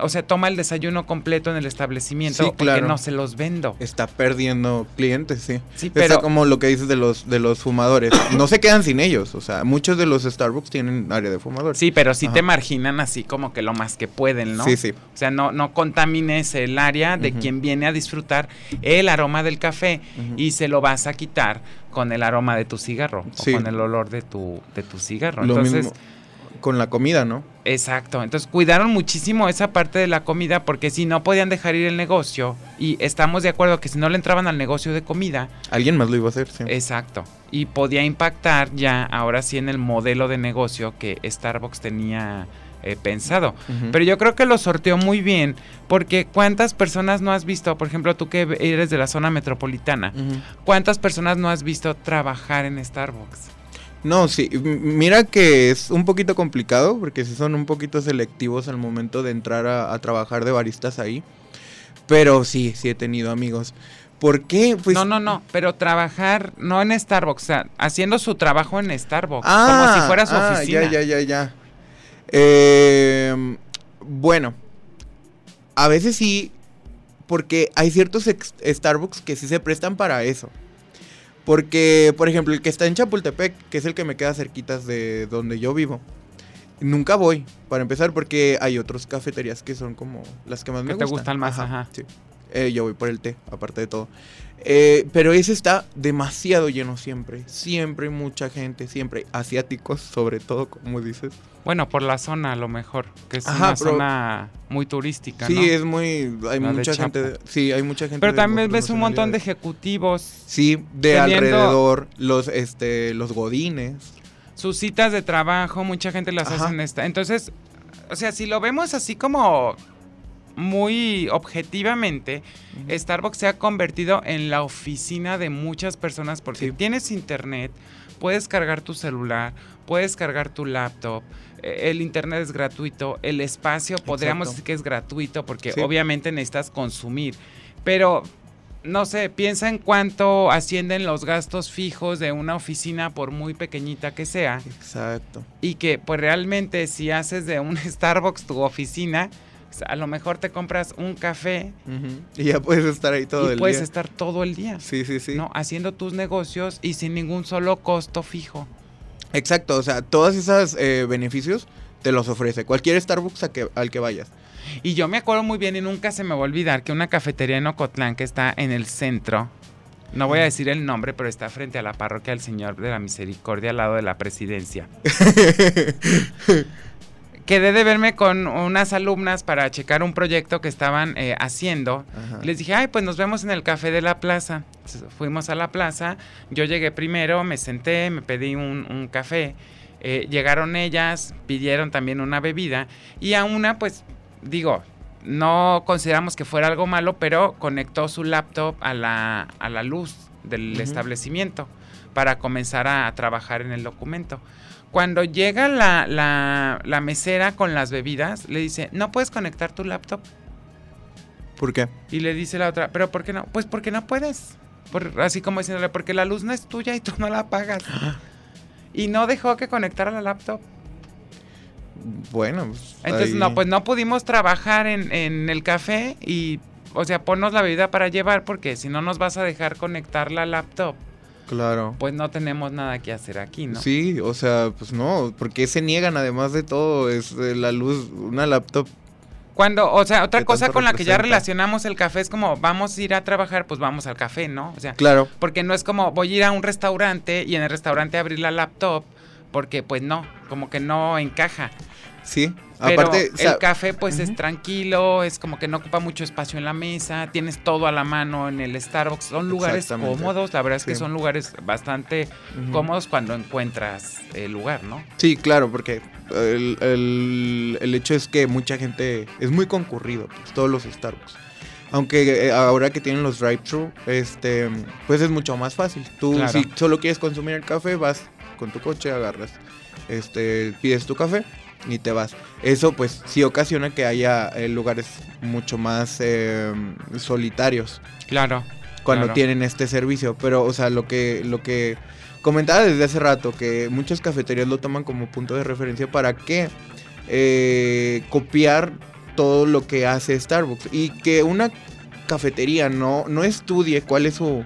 A: o sea, toma el desayuno completo en el establecimiento
B: Sí,
A: porque
B: claro.
A: no se los vendo.
B: Está perdiendo clientes, sí.
A: Sí,
B: Pero como lo que dices de los de los fumadores. No se quedan sin ellos. O sea, muchos de los Starbucks tienen área de fumadores.
A: Sí, pero sí
B: Ajá.
A: te marginan así como que lo más que pueden, ¿no?
B: Sí, sí.
A: O sea, no, no contamines el área de quien viene a disfrutar el aroma del café y se lo vas a quitar con el aroma de tu cigarro
B: Sí.
A: o con el olor de tu, de tu cigarro.
B: Lo
A: Entonces,
B: mismo con la comida, ¿no?
A: exacto. Entonces cuidaron muchísimo esa parte de la comida porque si no podían dejar ir el negocio y estamos de acuerdo que si no le entraban al negocio de comida,
B: Alguien más lo iba a hacer, sí.
A: Exacto. Y podía impactar ya ahora sí en el modelo de negocio que Starbucks tenía eh, pensado. Pero yo creo que lo sorteó muy bien porque cuántas personas no has visto, por ejemplo, tú que eres de la zona metropolitana, cuántas personas no has visto trabajar en Starbucks.
B: No, sí, mira que es un poquito complicado porque sí son un poquito selectivos al momento de entrar a, a trabajar de baristas ahí. Pero sí, sí he tenido amigos. ¿Por qué? Pues,
A: no, no, no, pero trabajar no en Starbucks, o sea, haciendo su trabajo en Starbucks,
B: Ah,
A: como si fuera su
B: ah,
A: oficina.
B: Ya, ya, ya, ya. Eh, bueno, a veces sí, porque hay ciertos Starbucks que sí se prestan para eso. Porque, por ejemplo, el que está en Chapultepec, que es el que me queda cerquitas de donde yo vivo, nunca voy, para empezar, porque hay otras cafeterías que son como las que más me
A: Que te
B: gustan.
A: gustan más, ajá.
B: sí. Eh, yo voy por el té, aparte de todo. Eh, pero ese está demasiado lleno siempre. Siempre hay mucha gente, siempre. Asiáticos, sobre todo, como dices.
A: Bueno, por la zona a lo mejor, que es
B: Ajá,
A: una
B: pero-
A: zona muy turística,
B: Sí,
A: ¿no?
B: es muy. Hay
A: La
B: mucha gente. de- sí, hay mucha gente.
A: Pero también ves un montón de ejecutivos,
B: Sí, de alrededor. Los, este, los godines.
A: sus citas de trabajo, mucha gente las
B: Ajá.
A: hace en esta. Entonces, o sea, si lo vemos así como muy objetivamente, Starbucks se ha convertido en la oficina de muchas personas porque
B: Sí.
A: tienes internet, puedes cargar tu celular, puedes cargar tu laptop, eh, el internet es gratuito, el espacio podríamos
B: Exacto.
A: decir que es gratuito porque
B: Sí.
A: obviamente necesitas consumir, pero no sé, piensa en cuánto ascienden los gastos fijos de una oficina por muy pequeñita que sea
B: Exacto.
A: y que pues realmente si haces de un Starbucks tu oficina, o sea, a lo mejor te compras un café.
B: Y ya puedes estar ahí todo
A: y
B: el
A: puedes
B: día.
A: estar todo el día,
B: Sí, sí, sí.
A: ¿no? Haciendo tus negocios y sin ningún solo costo fijo.
B: Exacto, o sea, todos esos eh, beneficios te los ofrece cualquier Starbucks a que- al que vayas.
A: Y yo me acuerdo muy bien y nunca se me va a olvidar que una cafetería en Ocotlán que está en el centro, no voy a decir el nombre, pero está frente a la parroquia del Señor de la Misericordia al lado de la presidencia. Quedé de verme con unas alumnas para checar un proyecto que estaban eh, haciendo.
B: Ajá.
A: Les dije, ay, pues nos vemos en el café de la plaza. Entonces, fuimos a la plaza, yo llegué primero, me senté, me pedí un, un café. Eh, llegaron ellas, pidieron también una bebida y a una, pues, digo, no consideramos que fuera algo malo, pero conectó su laptop a la, a la luz del establecimiento para comenzar a, a trabajar en el documento. Cuando llega la, la- la mesera con las bebidas, le dice, ¿no puedes conectar tu laptop?
B: ¿Por qué?
A: Y le dice la otra, ¿pero por qué no? Pues porque no puedes. Por- así como diciéndole, porque la luz no es tuya y tú no la pagas. y no dejó que conectara la laptop.
B: Bueno, pues,
A: Entonces,
B: ahí-
A: no, pues no pudimos trabajar en, en el café y, o sea, ponnos la bebida para llevar porque si no nos vas a dejar conectar la laptop,
B: Claro.
A: pues no tenemos nada que hacer aquí, ¿no?
B: Sí, o sea, pues no, porque se niegan además de todo, es eh, la luz, una laptop.
A: Cuando, o sea, otra
B: ¿Qué
A: cosa con la que ya relacionamos el café es como vamos a ir a trabajar, pues vamos al café, ¿no? O sea,
B: Claro.
A: Porque no es como voy a ir a un restaurante y en el restaurante abrir la laptop, porque pues no, como que no encaja.
B: Sí.
A: Pero
B: Aparte,
A: el café pues es tranquilo, es como que no ocupa mucho espacio en la mesa, tienes todo a la mano en el Starbucks, son lugares cómodos, la verdad es que son lugares bastante cómodos cuando encuentras el lugar, ¿no?
B: Sí, claro, porque el, el- el hecho es que mucha gente es muy concurrido, pues, todos los Starbucks. Aunque eh, ahora que tienen los drive-thru, este, pues es mucho más fácil. Tú,
A: Claro.
B: si solo quieres consumir el café, vas con tu coche, agarras, este, pides tu café y te vas. Eso, pues, sí ocasiona que haya eh, lugares mucho más eh, solitarios
A: Claro.
B: cuando
A: Claro.
B: tienen este servicio. Pero, o sea, lo que, lo que comentaba desde hace rato, que muchas cafeterías lo toman como punto de referencia para que eh, copiar todo lo que hace Starbucks. Y que una cafetería no, no estudie cuál es su...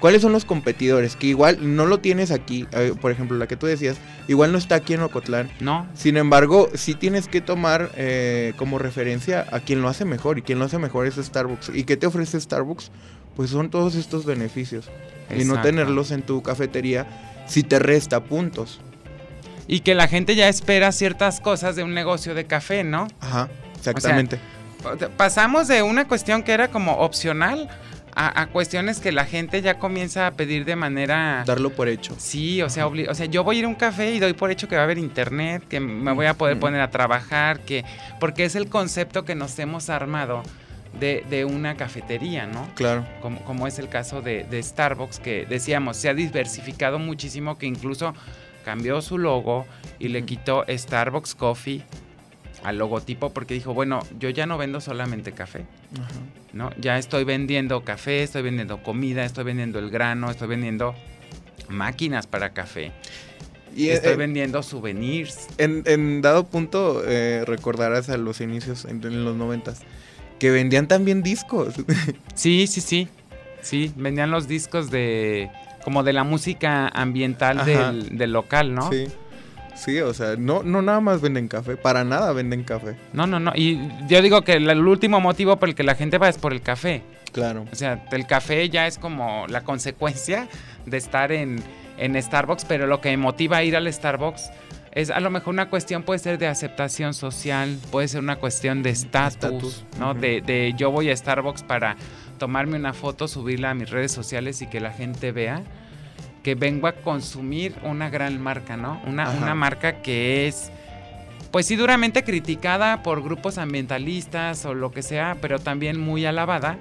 B: ¿Cuáles son los competidores? Que igual no lo tienes aquí, eh, por ejemplo, la que tú decías, igual no está aquí en Ocotlán.
A: ¿No?
B: Sin embargo, sí tienes que tomar eh, como referencia a quien lo hace mejor. Y quien lo hace mejor es Starbucks. ¿Y qué te ofrece Starbucks? Pues son todos estos beneficios. Y no tenerlos en tu cafetería si te resta puntos.
A: Y que la gente ya espera ciertas cosas de un negocio de café, ¿no?
B: Ajá, exactamente.
A: pasamos de una cuestión que era como opcional a, a cuestiones que la gente ya comienza a pedir de manera...
B: Darlo por hecho.
A: Sí, o sea, o sea, yo voy a ir a un café y doy por hecho que va a haber internet, que me voy a poder poner a trabajar, que porque es el concepto que nos hemos armado de, de una cafetería, ¿no?
B: Claro.
A: Como, como es el caso de, de Starbucks, que decíamos, se ha diversificado muchísimo, que incluso cambió su logo y le quitó Starbucks Coffee al logotipo porque dijo, bueno, yo ya no vendo solamente café, ¿no? Ya estoy vendiendo café, estoy vendiendo comida, estoy vendiendo el grano, estoy vendiendo máquinas para café. Y estoy eh, vendiendo souvenirs.
B: En, dado punto, eh, recordarás a los inicios, en, los noventas, que vendían también discos.
A: sí, sí, sí. Sí, vendían los discos de como de la música ambiental del, del, local, ¿no?
B: Sí. Sí, o sea, no, no nada más venden café, para nada venden café.
A: No, no, no. Y yo digo que el, último motivo por el que la gente va es por el café.
B: Claro.
A: O sea, el café ya es como la consecuencia de estar en, en Starbucks, pero lo que motiva a ir al Starbucks es a lo mejor una cuestión puede ser de aceptación social, puede ser una cuestión de estatus, ¿no? de, de yo voy a Starbucks para tomarme una foto, subirla a mis redes sociales y que la gente vea que vengo a consumir una gran marca, ¿no? Una, una marca que es, pues sí, duramente criticada por grupos ambientalistas o lo que sea, pero también muy alabada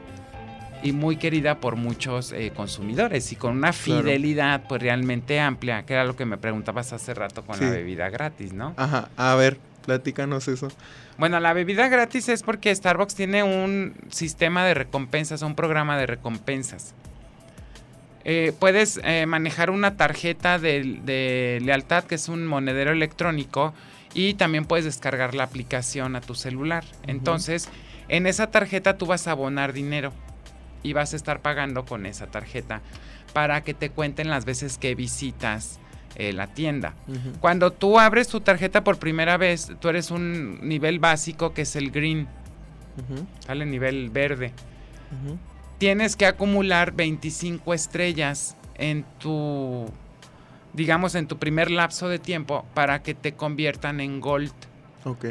A: y muy querida por muchos eh, consumidores y con una fidelidad pues realmente amplia, que era lo que me preguntabas hace rato con la bebida gratis, ¿no?
B: Ajá, a ver, platícanos eso.
A: Bueno, la bebida gratis es porque Starbucks tiene un sistema de recompensas, un programa de recompensas. Eh, puedes eh, manejar una tarjeta de, lealtad, que es un monedero electrónico, y también puedes descargar la aplicación a tu celular. Entonces, en esa tarjeta tú vas a abonar dinero y vas a estar pagando con esa tarjeta para que te cuenten las veces que visitas eh, la tienda. Cuando tú abres tu tarjeta por primera vez, tú eres un nivel básico que es el green, sale nivel verde tienes que acumular 25 estrellas en tu, digamos, en tu primer lapso de tiempo para que te conviertan en gold.
B: Ok.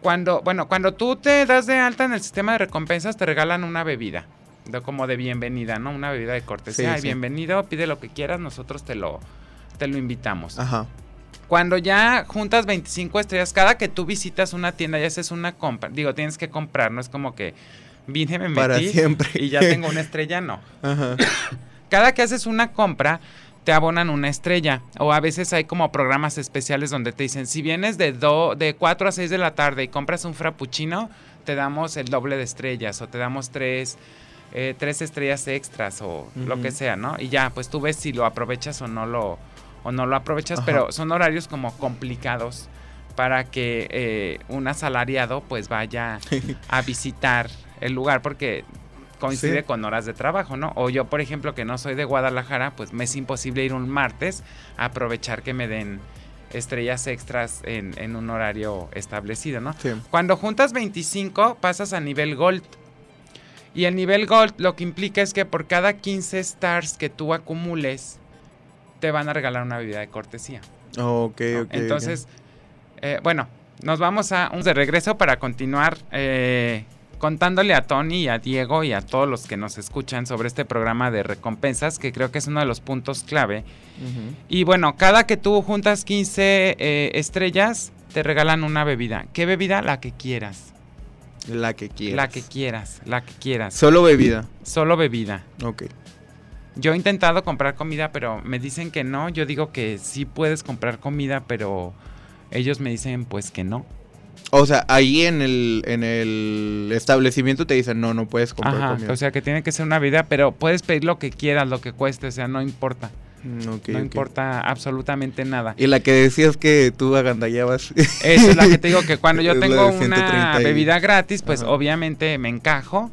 A: Cuando, bueno, cuando tú te das de alta en el sistema de recompensas, te regalan una bebida, de, como de bienvenida, ¿no? Una bebida de cortesía. Bienvenido, pide lo que quieras, nosotros te lo, te lo invitamos.
B: Ajá.
A: Cuando ya juntas 25 estrellas, cada que tú visitas una tienda y haces una compra, digo, tienes que comprar, no es como que vine, me metí
B: Para siempre.
A: y ya tengo una estrella, no. Cada que haces una compra, te abonan una estrella. O a veces hay como programas especiales donde te dicen, si vienes de, do, de 4 a 6 de la tarde y compras un frappuccino, te damos el doble de estrellas o te damos tres, eh, tres estrellas extras o lo que sea, ¿no? Y ya, pues tú ves si lo aprovechas o no lo, o no lo aprovechas, pero son horarios como complicados para que eh, un asalariado pues vaya a visitar el lugar porque coincide con horas de trabajo, ¿no? O yo, por ejemplo, que no soy de Guadalajara, pues me es imposible ir un martes a aprovechar que me den estrellas extras en, un horario establecido, ¿no? Cuando juntas 25 pasas a nivel gold. Y el nivel gold lo que implica es que por cada 15 stars que tú acumules, te van a regalar una bebida de cortesía.
B: ok, ok.
A: Entonces, eh, bueno, nos vamos a un de regreso para continuar eh, contándole a Tony y a Diego y a todos los que nos escuchan sobre este programa de recompensas, que creo que es uno de los puntos clave. Y bueno, cada que tú juntas 15 eh, estrellas, te regalan una bebida. ¿Qué bebida? La que quieras.
B: La que quieras.
A: La que quieras, la que quieras.
B: Solo bebida.
A: Solo bebida.
B: Ok.
A: Yo he intentado comprar comida, pero me dicen que no. Yo digo que sí puedes comprar comida, pero ellos me dicen pues que no.
B: O sea, ahí en el, en el establecimiento te dicen, no, no puedes comprar
A: Ajá, O sea, que tiene que ser una vida, pero puedes pedir lo que quieras, lo que cueste, o sea, no importa. Mm, no importa absolutamente nada.
B: Y la que decías que tú agandallabas.
A: Esa es la que te digo que cuando yo tengo una bebida gratis, pues obviamente me encajo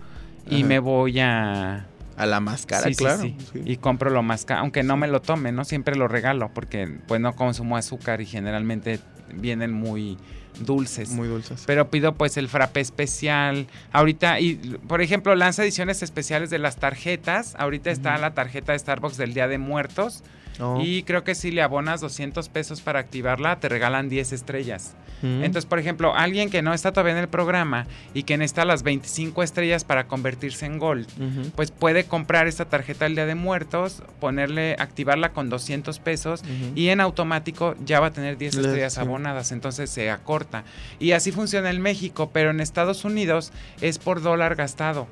A: y me voy a...
B: A la más cara, claro. Sí,
A: Y compro lo más caro, aunque no me lo tome, ¿no? Siempre lo regalo porque pues no consumo azúcar y generalmente vienen muy dulces.
B: Muy dulces.
A: Pero pido pues el frappe especial. Ahorita, y por ejemplo, lanza ediciones especiales de las tarjetas. Ahorita está la tarjeta de Starbucks del Día de Muertos. Oh. Y creo que si le abonas 200 pesos para activarla, te regalan 10 estrellas. Mm. Entonces, por ejemplo, alguien que no está todavía en el programa y que necesita las 25 estrellas para convertirse en Gold, pues puede comprar esta tarjeta del Día de Muertos, ponerle, activarla con 200 pesos y en automático ya va a tener 10 estrellas abonadas. Entonces se acorta. Y así funciona en México, pero en Estados Unidos es por dólar gastado.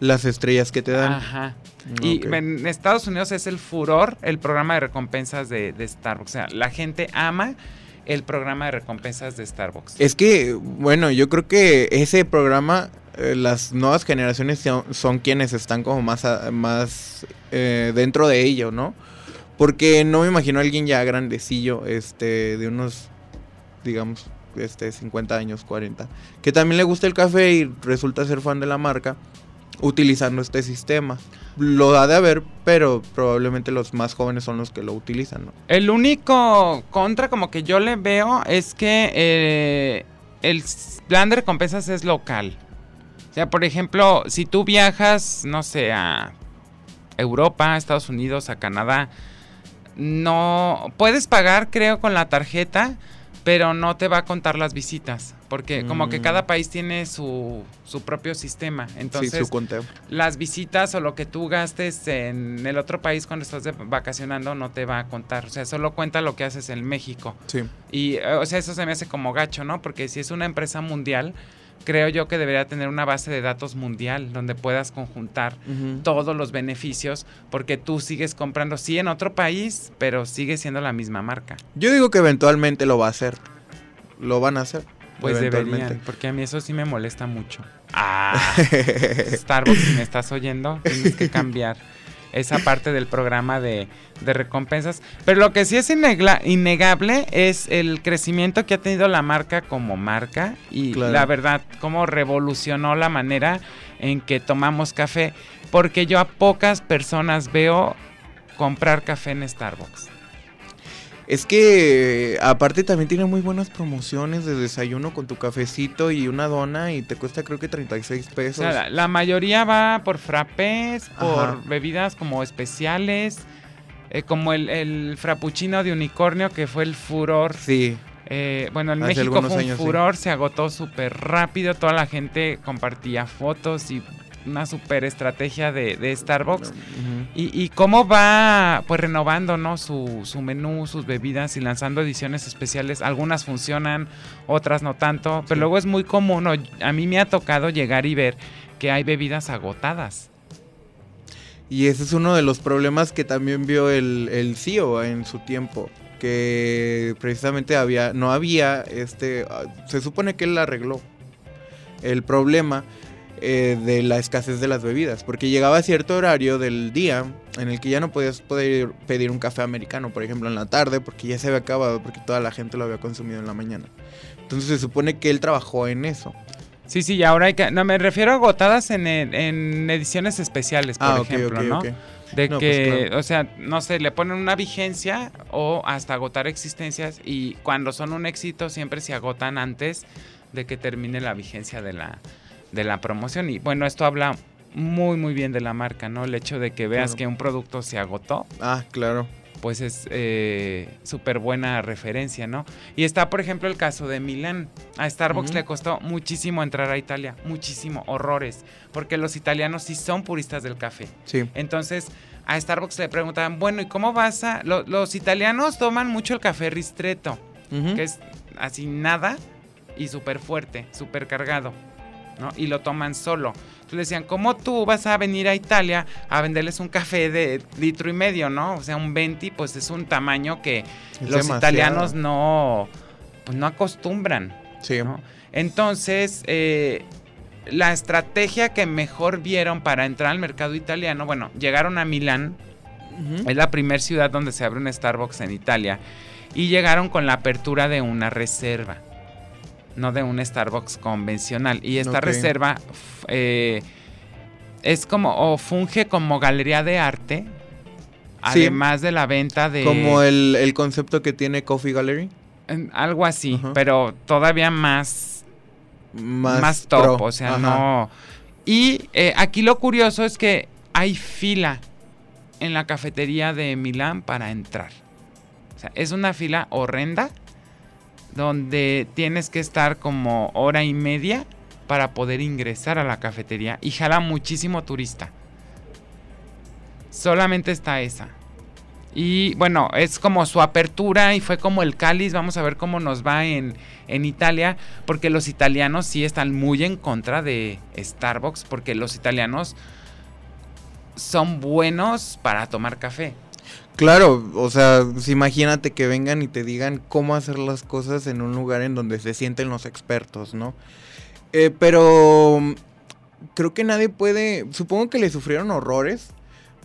B: Las estrellas que te dan.
A: Ajá. Y en Estados Unidos es el furor el programa de recompensas de, de Starbucks. O sea, la gente ama el programa de recompensas de Starbucks.
B: Es que, bueno, yo creo que ese programa, eh, las nuevas generaciones son, son quienes están como más, a- más eh, dentro de ello, ¿no? Porque no me imagino a alguien ya grandecillo, este, de unos, digamos, este, 50 años, 40, que también le gusta el café y resulta ser fan de la marca, utilizando este sistema. Lo da de haber, pero probablemente los más jóvenes son los que lo utilizan, ¿no?
A: El único contra como que yo le veo es que eh, el plan de recompensas es local. O sea, por ejemplo, si tú viajas, no sé, a Europa, a Estados Unidos, a Canadá, no puedes pagar, creo, con la tarjeta, pero no te va a contar las visitas, porque como que
B: Mm.
A: cada país tiene su, su propio sistema. Entonces,
B: sí, su conteo.
A: las visitas o lo que tú gastes en el otro país cuando estás de- vacacionando no te va a contar. O sea, solo cuenta lo que haces en México.
B: Sí.
A: Y, o sea, eso se me hace como gacho, ¿no? Porque si es una empresa mundial, creo yo que debería tener una base de datos mundial donde puedas conjuntar todos los beneficios, porque tú sigues comprando, sí, en otro país, pero sigue siendo la misma marca.
B: Yo digo que eventualmente lo va a hacer. Lo van a hacer.
A: Pues deberían, porque a mí eso sí me molesta mucho. Ah, Starbucks, si me estás oyendo, tienes que cambiar esa parte del programa de, de recompensas. Pero lo que sí es innegla- innegable es el crecimiento que ha tenido la marca como marca y
B: Claro.
A: la verdad, cómo revolucionó la manera en que tomamos café. Porque yo a pocas personas veo comprar café en Starbucks.
B: Es que aparte también tiene muy buenas promociones de desayuno con tu cafecito y una dona y te cuesta creo que 36
A: O
B: pesos.
A: sea, la, la mayoría va por frappés, por
B: Ajá.
A: bebidas como especiales, eh, como el, el frappuccino de unicornio que fue el furor.
B: Sí,
A: Eh, bueno, en
B: Hace
A: México fue un
B: años, sí.
A: furor, se agotó súper rápido, toda la gente compartía fotos y una súper estrategia de, de Starbucks. Y, y cómo va pues renovando ¿no? su, su menú, sus bebidas y lanzando ediciones especiales. Algunas funcionan, otras no tanto. Pero luego es muy común, o a mí me ha tocado llegar y ver que hay bebidas agotadas.
B: Y ese es uno de los problemas que también vio el, el CEO en su tiempo. Que precisamente había, no había, este, ah, se supone que él arregló el problema eh, de la escasez de las bebidas. Porque llegaba a cierto horario del día en el que ya no podías poder pedir un café americano, por ejemplo, en la tarde, porque ya se había acabado, porque toda la gente lo había consumido en la mañana. Entonces se supone que él trabajó en eso.
A: Sí, sí, y ahora hay que... No, me refiero a agotadas en, en- ediciones especiales, por
B: ah,
A: ejemplo, ¿no?
B: ok.
A: De
B: No, pues,
A: que,
B: claro.
A: o sea, no sé, le ponen una vigencia o hasta agotar existencias y cuando son un éxito siempre se agotan antes de que termine la vigencia de la, de la promoción. Y bueno, esto habla muy, muy bien de la marca, ¿no? El hecho de que veas
B: Claro.
A: que un producto se agotó,
B: Ah, claro.
A: pues es eh, súper buena referencia, ¿no? Y está, por ejemplo, el caso de Milán. A Starbucks le costó muchísimo entrar a Italia, muchísimo, horrores, porque los italianos sí son puristas del café.
B: Sí.
A: Entonces, a Starbucks le preguntaban, bueno, ¿y cómo vas a...? lo- los italianos toman mucho el café ristretto, que es así nada y súper fuerte, súper cargado, ¿no? Y lo toman solo. Entonces le decían, ¿cómo tú vas a venir a Italia a venderles un café de litro y medio, ¿no? O sea, un 20, pues es un tamaño que
B: Es
A: los
B: demasiado.
A: italianos no, pues no acostumbran.
B: Sí.
A: ¿no? Entonces, eh, la estrategia que mejor vieron para entrar al mercado italiano, bueno, llegaron a Milán, es la primera ciudad donde se abre un Starbucks en Italia, y llegaron con la apertura de una reserva, no de un Starbucks convencional. Y esta reserva eh, es como, o funge como galería de arte,
B: Sí.
A: además de la venta de...
B: Como el, el concepto que tiene Coffee Gallery.
A: en- algo así, pero todavía más
B: Más,
A: más, top,
B: pro.
A: o sea,
B: Ajá.
A: no. Y eh, aquí lo curioso es que hay fila en la cafetería de Milán para entrar. O sea, es una fila horrenda donde tienes que estar como hora y media para poder ingresar a la cafetería y jala muchísimo turista. Solamente está esa. Y bueno, es como su apertura y fue como el cáliz. Vamos a ver cómo nos va en, en Italia, porque los italianos sí están muy en contra de Starbucks, porque los italianos son buenos para tomar café.
B: Claro, o sea, imagínate que vengan y te digan cómo hacer las cosas en un lugar en donde se sienten los expertos, ¿no? Eh, pero mm, creo que nadie puede, supongo que le sufrieron horrores,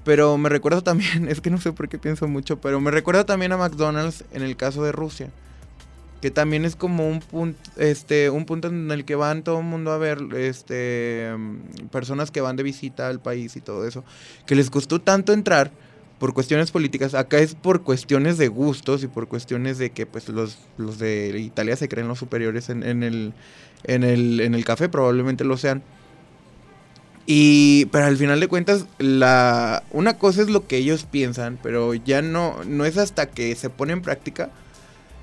B: pero me recuerdo también, es que no sé por qué pienso mucho, pero me recuerda también a McDonald's en el caso de Rusia. Que también es como un punto, este, un punto en el que van todo el mundo a ver, este, mm, personas que van de visita al país y todo eso, que les costó tanto entrar por cuestiones políticas, acá es por cuestiones de gustos y por cuestiones de que pues los, los de Italia se creen los superiores en, el, en, el, en el café, probablemente lo sean. Y, pero al final de cuentas, la, una cosa es lo que ellos piensan, pero ya no, no es hasta que se pone en práctica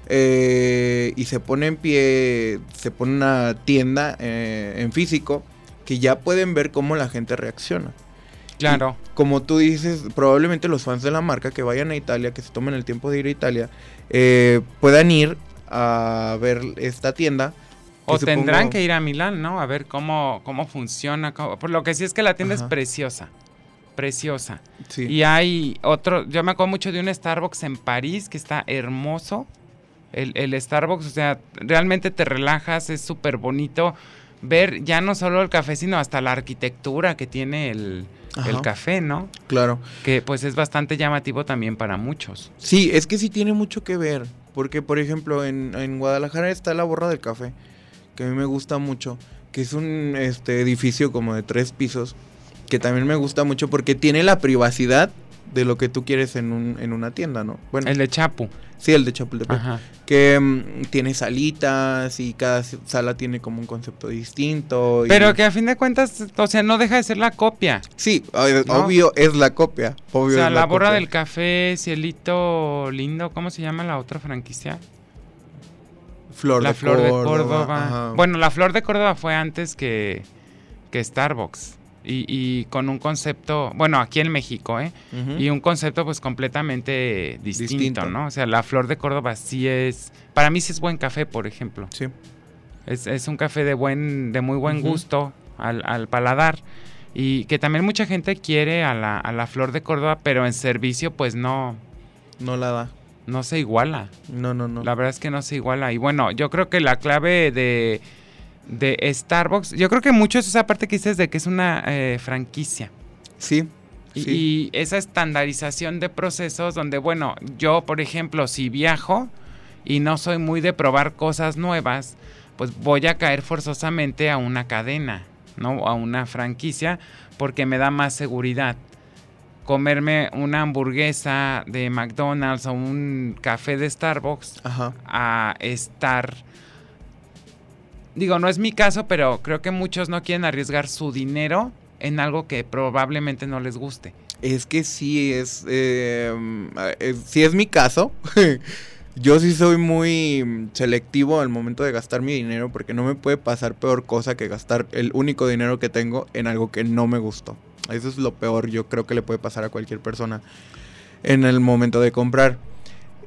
B: eh, y se pone en pie, se pone una tienda eh, en físico, que ya pueden ver cómo la gente reacciona.
A: Claro.
B: Y como tú dices, probablemente los fans de la marca que vayan a Italia, que se tomen el tiempo de ir a Italia, eh, puedan ir a ver esta tienda.
A: O tendrán que ir a Milán, ¿no? A ver cómo, cómo funciona. cómo- por lo que sí es que la tienda
B: Ajá.
A: es preciosa. Preciosa.
B: Sí.
A: Y hay otro, yo me acuerdo mucho de un Starbucks en París que está hermoso. El, el Starbucks, o sea, realmente te relajas, es súper bonito ver ya no solo el café, sino hasta la arquitectura que tiene el, el café, ¿no?
B: Claro.
A: Que pues es bastante llamativo también para muchos.
B: Sí, es que sí tiene mucho que ver. Porque, por ejemplo, en, en Guadalajara está la Borra del Café, que a mí me gusta mucho. Que es un este, edificio como de tres pisos, que también me gusta mucho porque tiene la privacidad de lo que tú quieres en, un, en una tienda, ¿no? Bueno,
A: El de Chapu.
B: sí, el de Chapultepec. Que mm, tiene salitas y cada sala tiene como un concepto distinto. y-
A: Pero que a fin de cuentas, o sea, no deja de ser la copia.
B: Sí, obvio es la copia. Obvio
A: O sea,
B: es
A: la borra del café, Cielito Lindo, ¿cómo se llama la otra franquicia?
B: Flor
A: la
B: de
A: Flor de
B: Córdoba.
A: Córdoba.
B: ajá.
A: Bueno, la Flor de Córdoba fue antes que, que Starbucks. Y, y con un concepto, bueno, aquí en México, ¿eh? Y un concepto pues completamente distinto,
B: Distinto.
A: ¿no? O sea, la Flor de Córdoba sí es, para mí sí es buen café, por ejemplo.
B: Sí.
A: Es, es un café de buen, de muy buen gusto al, al paladar. Y que también mucha gente quiere a la, a la Flor de Córdoba, pero en servicio pues no,
B: No la da.
A: no se iguala.
B: No, no, no.
A: La verdad es que no se iguala. Y bueno, yo creo que la clave de, de Starbucks, yo creo que mucho es esa parte que dices de que es una eh, franquicia.
B: Sí.
A: Y,
B: sí.
A: y esa estandarización de procesos donde, bueno, yo, por ejemplo, si viajo y no soy muy de probar cosas nuevas, pues voy a caer forzosamente a una cadena, ¿no? A una franquicia, porque me da más seguridad. Comerme una hamburguesa de McDonald's o un café de Starbucks
B: Ajá.
A: a estar... Digo, no es mi caso, pero creo que muchos no quieren arriesgar su dinero en algo que probablemente no les guste.
B: Es que sí es, eh, eh, es mi caso. Yo sí soy muy selectivo al momento de gastar mi dinero porque no me puede pasar peor cosa que gastar el único dinero que tengo en algo que no me gustó. Eso es lo peor, yo creo que le puede pasar a cualquier persona en el momento de comprar.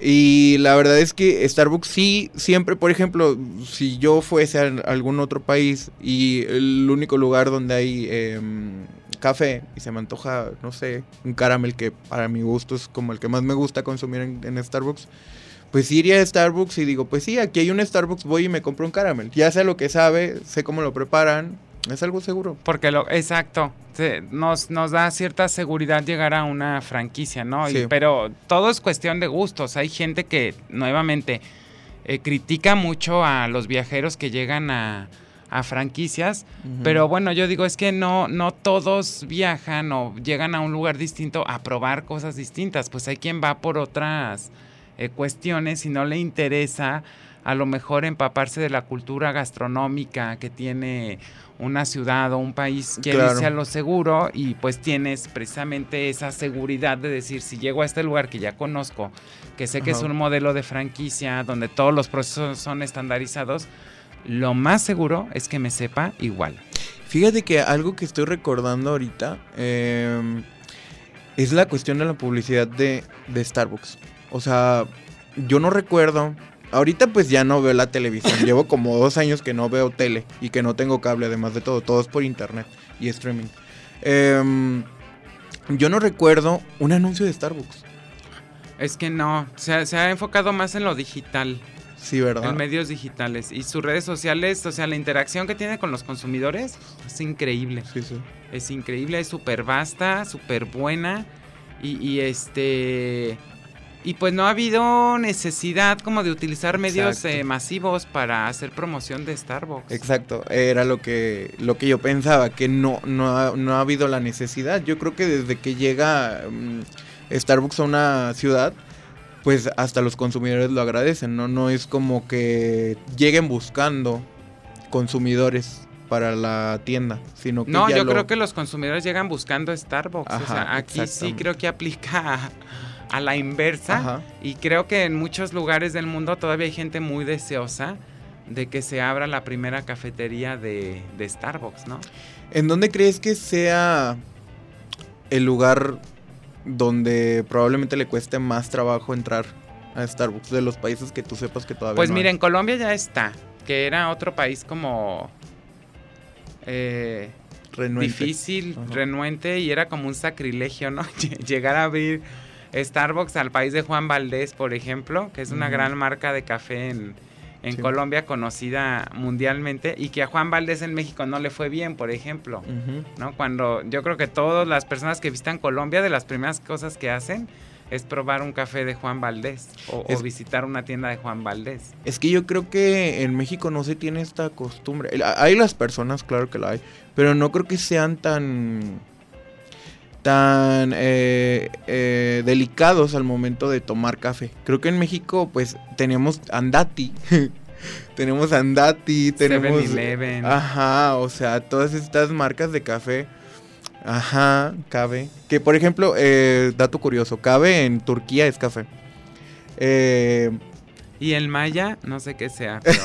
B: Y la verdad es que Starbucks sí, siempre, por ejemplo, si yo fuese a algún otro país y el único lugar donde hay em, café y se me antoja, no sé, un caramel que para mi gusto es como el que más me gusta consumir en, en Starbucks, pues iría a Starbucks y digo, pues sí, aquí hay un Starbucks, voy y me compro un caramel. Ya sé lo que sabe, sé cómo lo preparan, es algo seguro.
A: Porque lo, exacto, se- nos, nos da cierta seguridad llegar a una franquicia, ¿no? Y-
B: Sí.
A: pero todo es cuestión de gustos. Hay gente que, nuevamente, eh, critica mucho a los viajeros que llegan a, a franquicias, pero bueno, yo digo, es que no, no todos viajan o llegan a un lugar distinto a probar cosas distintas. Pues hay quien va por otras eh, cuestiones y no le interesa a lo mejor empaparse de la cultura gastronómica que tiene una ciudad o un país,
B: Claro.
A: irse a lo seguro y pues tienes precisamente esa seguridad de decir, si llego a este lugar que ya conozco, que sé que es un modelo de franquicia donde todos los procesos son estandarizados, lo más seguro es que me sepa igual.
B: Fíjate que algo que estoy recordando ahorita, eh, es la cuestión de la publicidad de, de Starbucks. O sea, yo no recuerdo. Ahorita pues ya no veo la televisión. Llevo como dos años que no veo tele y que no tengo cable, además de todo. Todo es por internet y streaming. Em, yo no recuerdo un anuncio de Starbucks.
A: Es que no, se ha, se ha enfocado más en lo digital,
B: Sí, ¿verdad?
A: en medios digitales. Y sus redes sociales, o sea, la interacción que tiene con los consumidores es increíble.
B: Sí, sí.
A: Es increíble, es súper vasta, súper buena. Y, y este. Y pues no ha habido necesidad como de utilizar medios eh, masivos para hacer promoción de Starbucks.
B: Exacto, era lo que, lo que yo pensaba, que no, no, ha, no ha habido la necesidad. Yo creo que desde que llega mm, Starbucks a una ciudad, pues hasta los consumidores lo agradecen, ¿no? No es como que lleguen buscando consumidores para la tienda, sino que
A: No,
B: ya
A: yo
B: lo-
A: creo que los consumidores llegan buscando Starbucks. o sea, aquí sí creo que aplica a, la inversa.
B: Ajá.
A: Y creo que en muchos lugares del mundo todavía hay gente muy deseosa de que se abra la primera cafetería de, de Starbucks, ¿no?
B: ¿En dónde crees que sea el lugar donde probablemente le cueste más trabajo entrar a Starbucks de los países que tú sepas que todavía
A: Pues
B: no
A: mira,
B: hay?
A: en Colombia ya está, que era otro país como eh,
B: Renuente.
A: difícil,
B: Ajá.
A: renuente y era como un sacrilegio, ¿no? Llegar a abrir Starbucks al país de Juan Valdés, por ejemplo, que es una gran marca de café en, en
B: Sí.
A: Colombia conocida mundialmente y que a Juan Valdés en México no le fue bien, por ejemplo. ¿no? Cuando yo creo que todas las personas que visitan Colombia, de las primeras cosas que hacen es probar un café de Juan Valdés o, o
B: Es-
A: visitar una tienda de Juan Valdés.
B: Es que yo creo que en México no se tiene esta costumbre. Hay las personas, claro que la hay, pero no creo que sean tan tan eh, eh, delicados al momento de tomar café. Creo que en México pues tenemos Andati, tenemos Andati, tenemos
A: 7-Eleven.
B: Ajá, o sea, todas estas marcas de café. Ajá, cabe. Que por ejemplo, eh, dato curioso, cabe en Turquía es café. Eh,
A: Y el maya, no sé qué sea, pero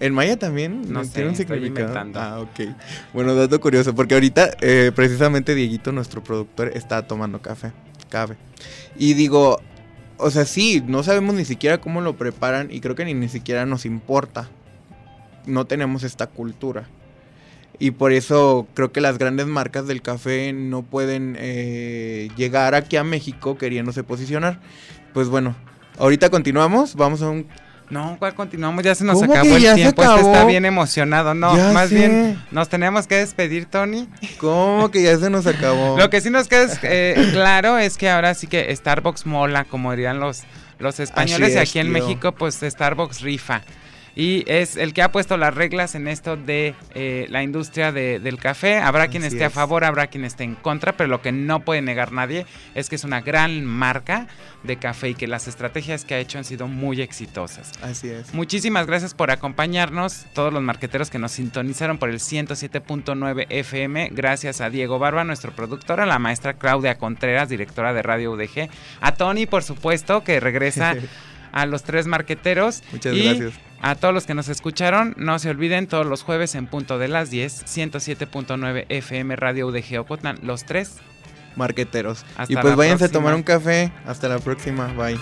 B: ¿En maya también?
A: No
B: tiene un
A: sé, estoy
B: significado?
A: inventando.
B: Ah, ok. Bueno, dato curioso, porque ahorita eh, precisamente Dieguito, nuestro productor, está tomando café. Cabe. Y digo, o sea, sí, no sabemos ni siquiera cómo lo preparan y creo que ni, ni siquiera nos importa. No tenemos esta cultura. Y por eso creo que las grandes marcas del café no pueden eh, llegar aquí a México queriéndose posicionar. Pues bueno, ahorita continuamos. Vamos a un
A: no, ¿cuál continuamos? Ya se nos
B: ¿Cómo
A: acabó el tiempo. Este está
B: acabó?
A: bien emocionado. No,
B: Ya
A: más
B: sé.
A: bien nos tenemos que despedir, Tony.
B: ¿Cómo que ya se nos acabó?
A: Lo que sí nos queda es, eh, claro es que ahora sí que Starbucks mola, como dirían los, los españoles, y aquí en. México, pues Starbucks rifa. Y es el que ha puesto las reglas en esto de eh, la industria de- del café. Habrá quien esté a favor, habrá quien esté en contra, pero lo que no puede negar nadie es que es una gran marca de café y que las estrategias que ha hecho han sido muy exitosas.
B: Así es.
A: Muchísimas gracias por acompañarnos, todos los marqueteros que nos sintonizaron por el 107.9 FM. Gracias a Diego Barba, nuestro productor, a la maestra Claudia Contreras, directora de Radio UDG, a Tony, por supuesto, que regresa a los tres marqueteros.
B: Muchas
A: y
B: gracias.
A: A todos los que nos escucharon, no se olviden todos los jueves en punto de las 10, 107.9 FM Radio UDG Ocotlán, los tres.
B: Marqueteros.
A: Hasta
B: y pues váyanse a tomar un café. Hasta la próxima. Bye.